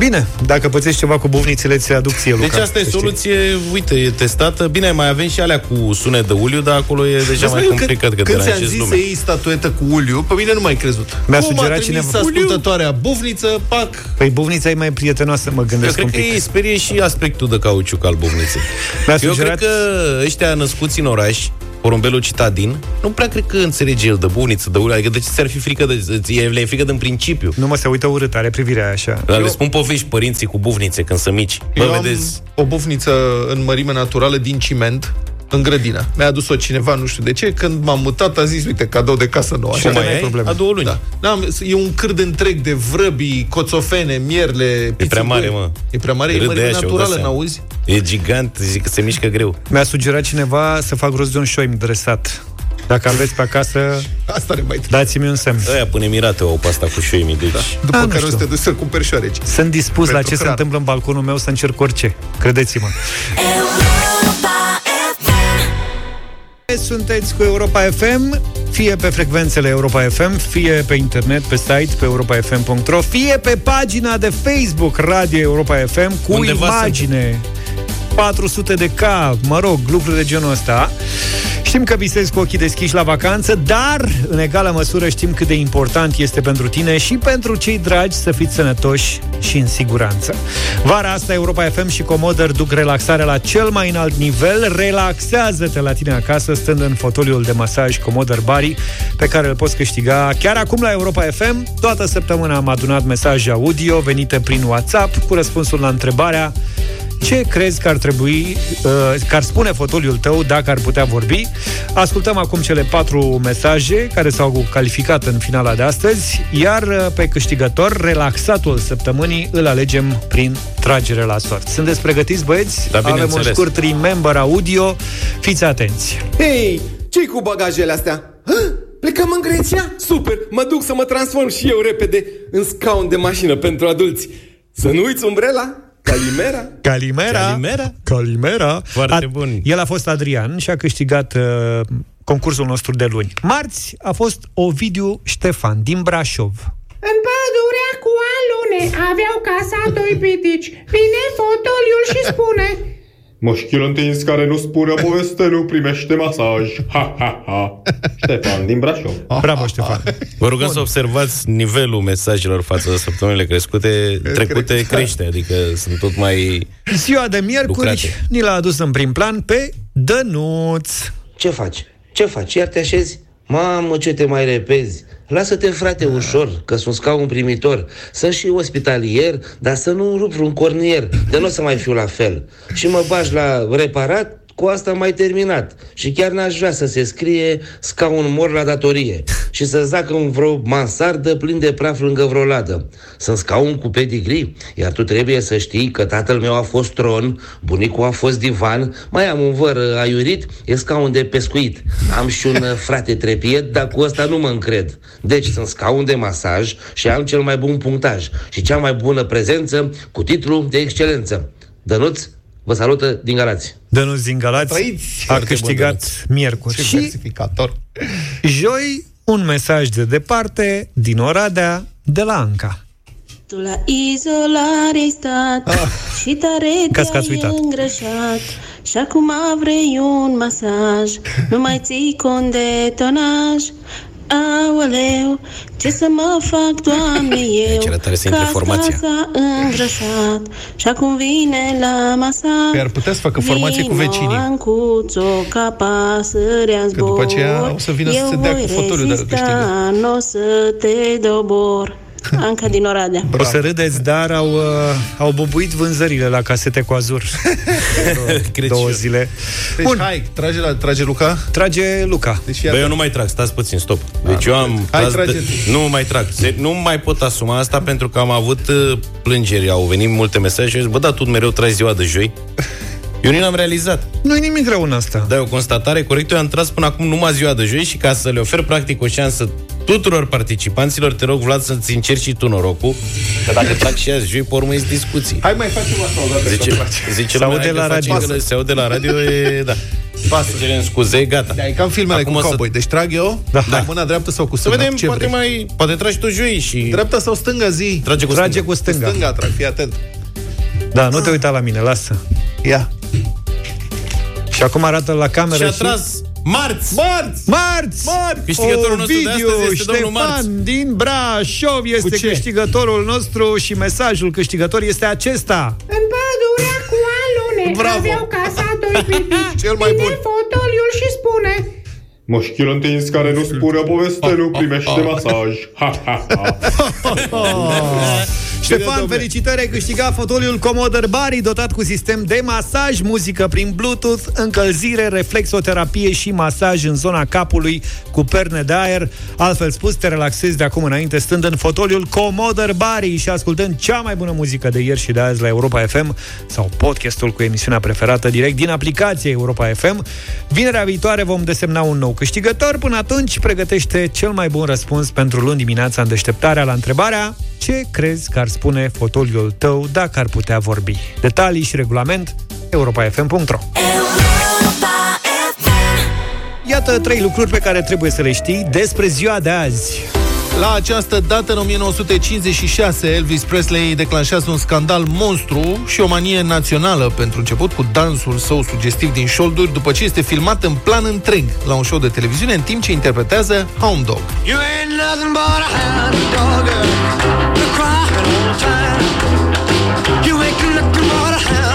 Speaker 1: Bine, dacă pățești ceva cu bufnițele, ți aduc ție, Luca.
Speaker 3: Deci asta e
Speaker 1: să știi.
Speaker 3: soluție, uite, e testată. Bine, mai avem și alea cu sunet de uliu, dar acolo e deja
Speaker 2: Vezi,
Speaker 3: mai
Speaker 2: mă, eu
Speaker 3: complicat, că
Speaker 2: când, când ți-am
Speaker 3: deranjezi
Speaker 2: zis să
Speaker 3: lumea.
Speaker 2: iei statuetă cu uliu, pe mine nu m-ai crezut.
Speaker 1: Mi-a
Speaker 2: Cum
Speaker 1: sugerat
Speaker 2: a trimis
Speaker 1: cineva.
Speaker 2: ascultătoarea bufniță, pac,
Speaker 1: Păi bufnița e mai prietenoasă, mă
Speaker 3: Eu
Speaker 1: gândesc
Speaker 3: cred
Speaker 1: un
Speaker 3: că
Speaker 1: pic.
Speaker 3: ei sperie și aspectul de cauciuc al bufniței.
Speaker 1: Mi-a
Speaker 3: Eu
Speaker 1: sugerat-
Speaker 3: cred că ăștia născuți în oraș, porumbelul citadin, nu prea cred că înțelege el de buniță, de uliu. Adică de ce ți-ar fi frică de... ție Le e frică din principiu.
Speaker 1: Nu mă se uită urât, are privirea aia așa.
Speaker 3: Dar le spun povești părinții cu bufnițe când sunt mici. Bă,
Speaker 2: Eu am
Speaker 3: vedeți,
Speaker 2: o bufniță în mărime naturală din ciment în grădină. Mi-a adus-o cineva, nu știu de ce, când m-am mutat a zis, uite, cadou de casă nouă.
Speaker 3: Și
Speaker 2: Așa
Speaker 3: mai
Speaker 2: n-ai
Speaker 3: ai?
Speaker 2: probleme.
Speaker 3: A două luni.
Speaker 2: Da. N-am, e un cârd întreg de vrăbii, coțofene, mierle,
Speaker 3: e prea
Speaker 2: pițigoi.
Speaker 3: mare, mă.
Speaker 2: E prea mare, e
Speaker 3: Râd de
Speaker 2: mărime
Speaker 3: ea și-au dat
Speaker 2: naturală,
Speaker 3: seama.
Speaker 2: n-auzi?
Speaker 3: E gigant, zic că se mișcă greu.
Speaker 1: Mi-a sugerat cineva să fac rost de un șoim dresat. Dacă aveți pe acasă,
Speaker 2: Asta ne mai trebuie.
Speaker 1: dați-mi un semn.
Speaker 3: Ăia până Emirate au pe asta cu șoimii, deci...
Speaker 2: După
Speaker 1: Ah, nu
Speaker 2: care o
Speaker 1: știu.
Speaker 2: să te duci să cumperi șoareci.
Speaker 1: Sunt dispus la
Speaker 2: Pentru
Speaker 1: ce se
Speaker 2: hrană.
Speaker 1: întâmplă în balconul meu să încerc orice. Credeți-mă. Sunteți cu Europa FM, fie pe frecvențele Europa FM, fie pe internet, pe site, pe europafm.ro, fie pe pagina de Facebook Radio Europa FM cu
Speaker 3: Undeva
Speaker 1: imagine. 400 de K, mă rog, lucruri de genul ăsta. Știm că visezi cu ochii deschiși la vacanță, dar în egală măsură știm cât de important este pentru tine și pentru cei dragi să fiți sănătoși și în siguranță. Vara asta Europa FM și Comoder duc relaxarea la cel mai înalt nivel. Relaxează-te la tine acasă stând în fotoliul de masaj Comoder Bari pe care îl poți câștiga chiar acum la Europa FM. Toată săptămâna am adunat mesaje audio venite prin WhatsApp cu răspunsul la întrebarea ce crezi că ar trebui, uh, că ar spune fotoliul tău dacă ar putea vorbi? Ascultăm acum cele patru mesaje care s-au calificat în finala de astăzi, iar uh, pe câștigător, relaxatul săptămânii, îl alegem prin tragere la sort. Sunteți pregătiți, băieți?
Speaker 3: Da,
Speaker 1: Avem un
Speaker 3: bineînțeles.
Speaker 1: scurt remember audio. Fiți atenți!
Speaker 17: Hei, ce cu bagajele astea? Hă? Plecăm în Grecia? Super, mă duc să mă transform și eu repede în scaun de mașină pentru adulți. Să nu uiți umbrela? Calimera?
Speaker 1: Calimera!
Speaker 3: Calimera?
Speaker 1: Calimera!
Speaker 3: Foarte bun.
Speaker 1: El a fost Adrian și a câștigat uh, concursul nostru de luni. Marți a fost Ovidiu Ștefan din Brașov.
Speaker 18: În pădurea cu alune aveau casa doi pitici. Vine fotoliul și spune
Speaker 10: Moșchil întins care nu spune o poveste nu primește masaj. Ha, ha, ha. Ștefan din Brașov.
Speaker 1: Bravo, Ștefan!
Speaker 3: Vă rugăm să observați nivelul mesajelor față de săptămânile crescute, trecute crește, adică sunt tot mai...
Speaker 1: Ziua de miercuri
Speaker 3: Lucrate.
Speaker 1: ni l-a adus în prim plan pe Dănuț.
Speaker 19: Ce faci? Ce faci? Iar te așezi? Mamă, ce te mai repezi? Lasă-te, frate, ușor, că sunt scaun primitor. Sunt și ospitalier, dar să nu rup un cornier, de nu o să mai fiu la fel. Și mă bagi la reparat cu asta am mai terminat. Și chiar n-aș vrea să se scrie scaun mor la datorie și să zacă în vreo mansardă plin de praf lângă vreo ladă. Sunt scaun cu pedigree, iar tu trebuie să știi că tatăl meu a fost tron, bunicul a fost divan, mai am un văr uh, aiurit, e scaun de pescuit. Am și un uh, frate trepied, dar cu ăsta nu mă încred. Deci sunt scaun de masaj și am cel mai bun punctaj și cea mai bună prezență cu titlu de excelență. Dănuț, vă salută din Galați.
Speaker 1: Dănuț din Galați
Speaker 2: Trăiți!
Speaker 1: a
Speaker 2: Foarte bun,
Speaker 1: câștigat miercuri.
Speaker 2: Ce
Speaker 1: Și
Speaker 2: versificator.
Speaker 1: joi, un mesaj de departe din Oradea, de la Anca.
Speaker 12: Tu la izolare ai stat
Speaker 2: Ah.
Speaker 12: Și tare
Speaker 1: Ca să că ați
Speaker 12: te-ai
Speaker 1: uitat.
Speaker 12: îngrășat Și acum vrei un masaj Nu mai ții cont de tonaj Aoleu, ce să mă fac, Doamne, eu
Speaker 3: Ce tare să
Speaker 12: Că
Speaker 3: intre
Speaker 12: asta
Speaker 3: formația.
Speaker 12: s-a îngrășat Și acum vine la masaj
Speaker 2: Păi ar putea să facă formație cu
Speaker 12: Vino,
Speaker 2: vecinii.
Speaker 12: Ancuțo, ca pasărea în
Speaker 2: Că după aceea o să vină să
Speaker 12: Eu
Speaker 2: se dea
Speaker 12: voi
Speaker 2: cu fotoliul de la
Speaker 12: rezista,
Speaker 2: câștigă.
Speaker 12: n-o să te dobor Anca din Oradea
Speaker 1: O să râdeți, dar au, uh, au bubuit vânzările la casete cu azur.
Speaker 3: Cred
Speaker 1: Două
Speaker 3: și eu.
Speaker 1: zile.
Speaker 2: Deci,
Speaker 1: Bun.
Speaker 2: hai, trage, la, trage Luca.
Speaker 1: Trage Luca.
Speaker 2: Deci,
Speaker 3: Bă,
Speaker 2: iată.
Speaker 3: eu nu mai trag, stați puțin, stop. Deci eu am...
Speaker 2: Hai,
Speaker 3: tras
Speaker 2: trage
Speaker 3: de-
Speaker 2: tu.
Speaker 3: Nu mai trag. Se, nu mai pot asuma asta pentru că am avut uh, plângeri, au venit multe mesaje și au zis, bă, da, tu mereu tragi ziua de joi. Eu nu am realizat.
Speaker 1: Nu e nimic rău în asta.
Speaker 3: Da, e o constatare corectă. Eu am tras până acum numai ziua de joi și ca să le ofer practic o șansă tuturor participanților, te rog, Vlad, să-ți încerci și tu norocul. Că dacă trag și azi joi, pe urmă este discuții.
Speaker 2: Hai mai facem asta o dată.
Speaker 3: Zice,
Speaker 2: să-mi place.
Speaker 3: zice
Speaker 1: Se
Speaker 3: lumea,
Speaker 1: aude
Speaker 3: hai
Speaker 1: la
Speaker 3: că
Speaker 1: radio.
Speaker 3: face, că Se aude la radio, e, da.
Speaker 2: Pasă.
Speaker 3: Să cerem scuze, gata.
Speaker 2: Da, e ca în filmele
Speaker 3: Acum
Speaker 2: cu
Speaker 3: o să-
Speaker 2: cowboy. Deci trag eu,
Speaker 1: Da.
Speaker 2: da. mâna dreaptă sau cu
Speaker 3: Să
Speaker 2: stânga?
Speaker 3: vedem,
Speaker 2: Ce
Speaker 3: poate,
Speaker 2: vrei?
Speaker 3: mai, poate tragi tu joi și...
Speaker 2: Dreapta sau stânga zi?
Speaker 3: Trage cu
Speaker 1: Trage
Speaker 3: stânga.
Speaker 1: cu stânga.
Speaker 2: Stânga trag, fii atent.
Speaker 1: Da, nu te uita la mine, lasă.
Speaker 2: Ia.
Speaker 1: Și acum arată la cameră
Speaker 3: Și a
Speaker 1: și...
Speaker 3: tras marți!
Speaker 2: Marți!
Speaker 1: Marți!
Speaker 3: Marți! Câștigătorul nostru de
Speaker 1: Ovidiu
Speaker 3: astăzi este domnul
Speaker 1: Ștefan
Speaker 3: Marți.
Speaker 1: din Brașov este
Speaker 2: ce?
Speaker 1: câștigătorul nostru și mesajul câștigător este acesta.
Speaker 18: În pădurea cu alune
Speaker 2: Bravo.
Speaker 18: aveau casa doi pitici.
Speaker 2: Cel mai
Speaker 18: Vine
Speaker 2: bun.
Speaker 18: fotoliul și spune
Speaker 10: Moșchil întins care nu spune o poveste, nu primește masaj. Ha, ha, ha.
Speaker 1: Ștefan,
Speaker 2: domne.
Speaker 1: felicitări, ai câștigat fotoliul Commodore Bari dotat cu sistem de masaj, muzică prin Bluetooth, încălzire, reflexoterapie și masaj în zona capului cu perne de aer. Altfel spus, te relaxezi de acum înainte stând în fotoliul Commodore Bari și ascultând cea mai bună muzică de ieri și de azi la Europa FM sau podcastul cu emisiunea preferată direct din aplicația Europa FM. Vinerea viitoare vom desemna un nou câștigător. Până atunci, pregătește cel mai bun răspuns pentru luni dimineața în deșteptarea la întrebarea ce crezi că ar spune fotoliul tău dacă ar putea vorbi? Detalii și regulament europafm.ro Iată trei lucruri pe care trebuie să le știi despre ziua de azi.
Speaker 2: La această dată, în 1956, Elvis Presley declanșează un scandal monstru și o manie națională pentru început cu dansul său sugestiv din șolduri, după ce este filmat în plan întreg la un show de televiziune, în timp ce interpretează Hound Dog.
Speaker 12: You ain't nothing but a hound dog, you're crying all the time. You ain't nothing but a hound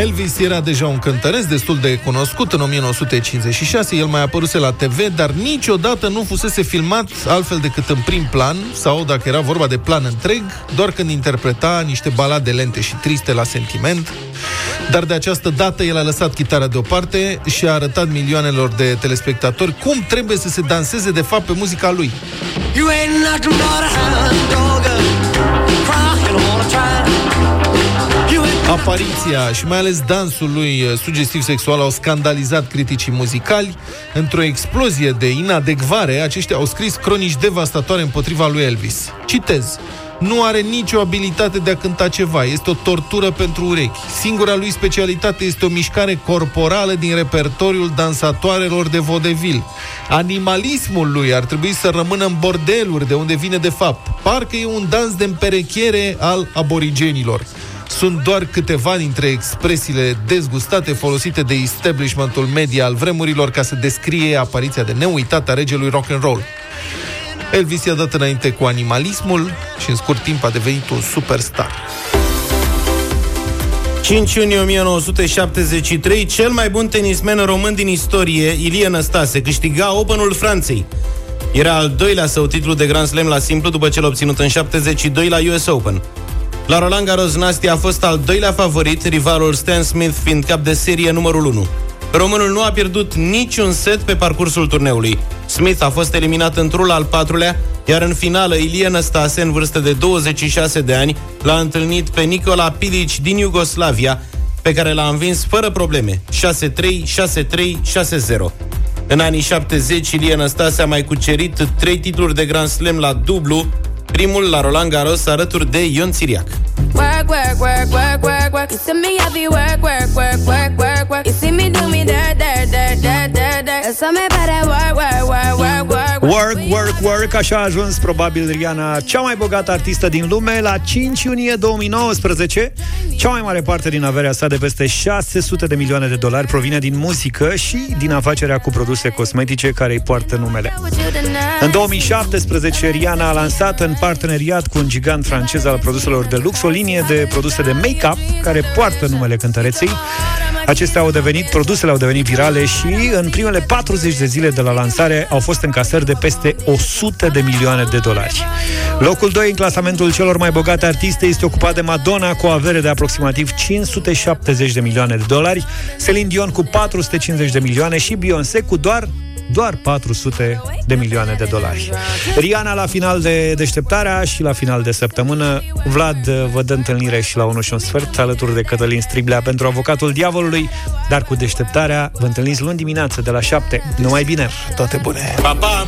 Speaker 2: Elvis era deja un cântăreț destul de cunoscut în 1956, el mai apăruse la TV, dar niciodată nu fusese filmat altfel decât în prim plan, sau dacă era vorba de plan întreg, doar când interpreta niște balade lente și triste la sentiment. Dar de această dată el a lăsat chitara deoparte și a arătat milioanelor de telespectatori cum trebuie să se danseze de fapt pe muzica lui.
Speaker 12: You ain't nothing
Speaker 2: Apariția și mai ales dansul lui eh, sugestiv sexual au scandalizat criticii muzicali. Într-o explozie de inadecvare, aceștia au scris cronici devastatoare împotriva lui Elvis. Citez. Nu are nicio abilitate de a cânta ceva, este o tortură pentru urechi. Singura lui specialitate este o mișcare corporală din repertoriul dansatoarelor de vodevil. Animalismul lui ar trebui să rămână în bordeluri, de unde vine de fapt. Parcă e un dans de împerechiere al aborigenilor. Sunt doar câteva dintre expresiile dezgustate folosite de establishmentul media al vremurilor ca să descrie apariția de neuitat a regelui rock and roll. Elvis i-a dat înainte cu animalismul și în scurt timp a devenit un superstar.
Speaker 3: 5 iunie 1973, cel mai bun tenismen român din istorie, Ilie Năstase, câștiga Openul Franței. Era al doilea său titlu de Grand Slam la simplu după ce l-a obținut în 72 la US Open. La Roland Garros, Nastia a fost al doilea favorit, rivalul Stan Smith fiind cap de serie numărul 1. Românul nu a pierdut niciun set pe parcursul turneului. Smith a fost eliminat într-un al patrulea, iar în finală Ilie Năstase, în vârstă de 26 de ani, l-a întâlnit pe Nicola Pilic din Iugoslavia, pe care l-a învins fără probleme, 6-3, 6-3, 6-0. În anii 70, Ilie Năstase a mai cucerit trei titluri de Grand Slam la dublu, primul la Roland Garros alături de Ion Țiriac.
Speaker 12: Work, work, work, work, work, work. You see me heavy work, work, work, work, work, work. You see me do me dirt, dirt, dirt, dirt, dirt, dirt. So me better work, work, work, work, work.
Speaker 1: Work, work, work, așa a ajuns probabil Rihanna, cea mai bogată artistă din lume, la 5 iunie 2019. Cea mai mare parte din averea sa de peste 600 de milioane de dolari provine din muzică și din afacerea cu produse cosmetice care îi poartă numele. În 2017, Rihanna a lansat în parteneriat cu un gigant francez al produselor de lux o linie de produse de make-up care poartă numele cântăreței. Acestea au devenit, produsele au devenit virale și în primele 40 de zile de la lansare au fost încasări de peste 100 de milioane de dolari. Locul 2 în clasamentul celor mai bogate artiste este ocupat de Madonna cu o avere de aproximativ 570 de milioane de dolari, Celine Dion cu 450 de milioane și Beyoncé cu doar doar 400 de milioane de dolari. Riana la final de deșteptarea și la final de săptămână. Vlad vă dă întâlnire și la 1 și un sfert alături de Cătălin Striblea pentru avocatul diavolului, dar cu deșteptarea vă întâlniți luni dimineață de la 7. Numai bine! Toate bune!
Speaker 3: Pa, pa!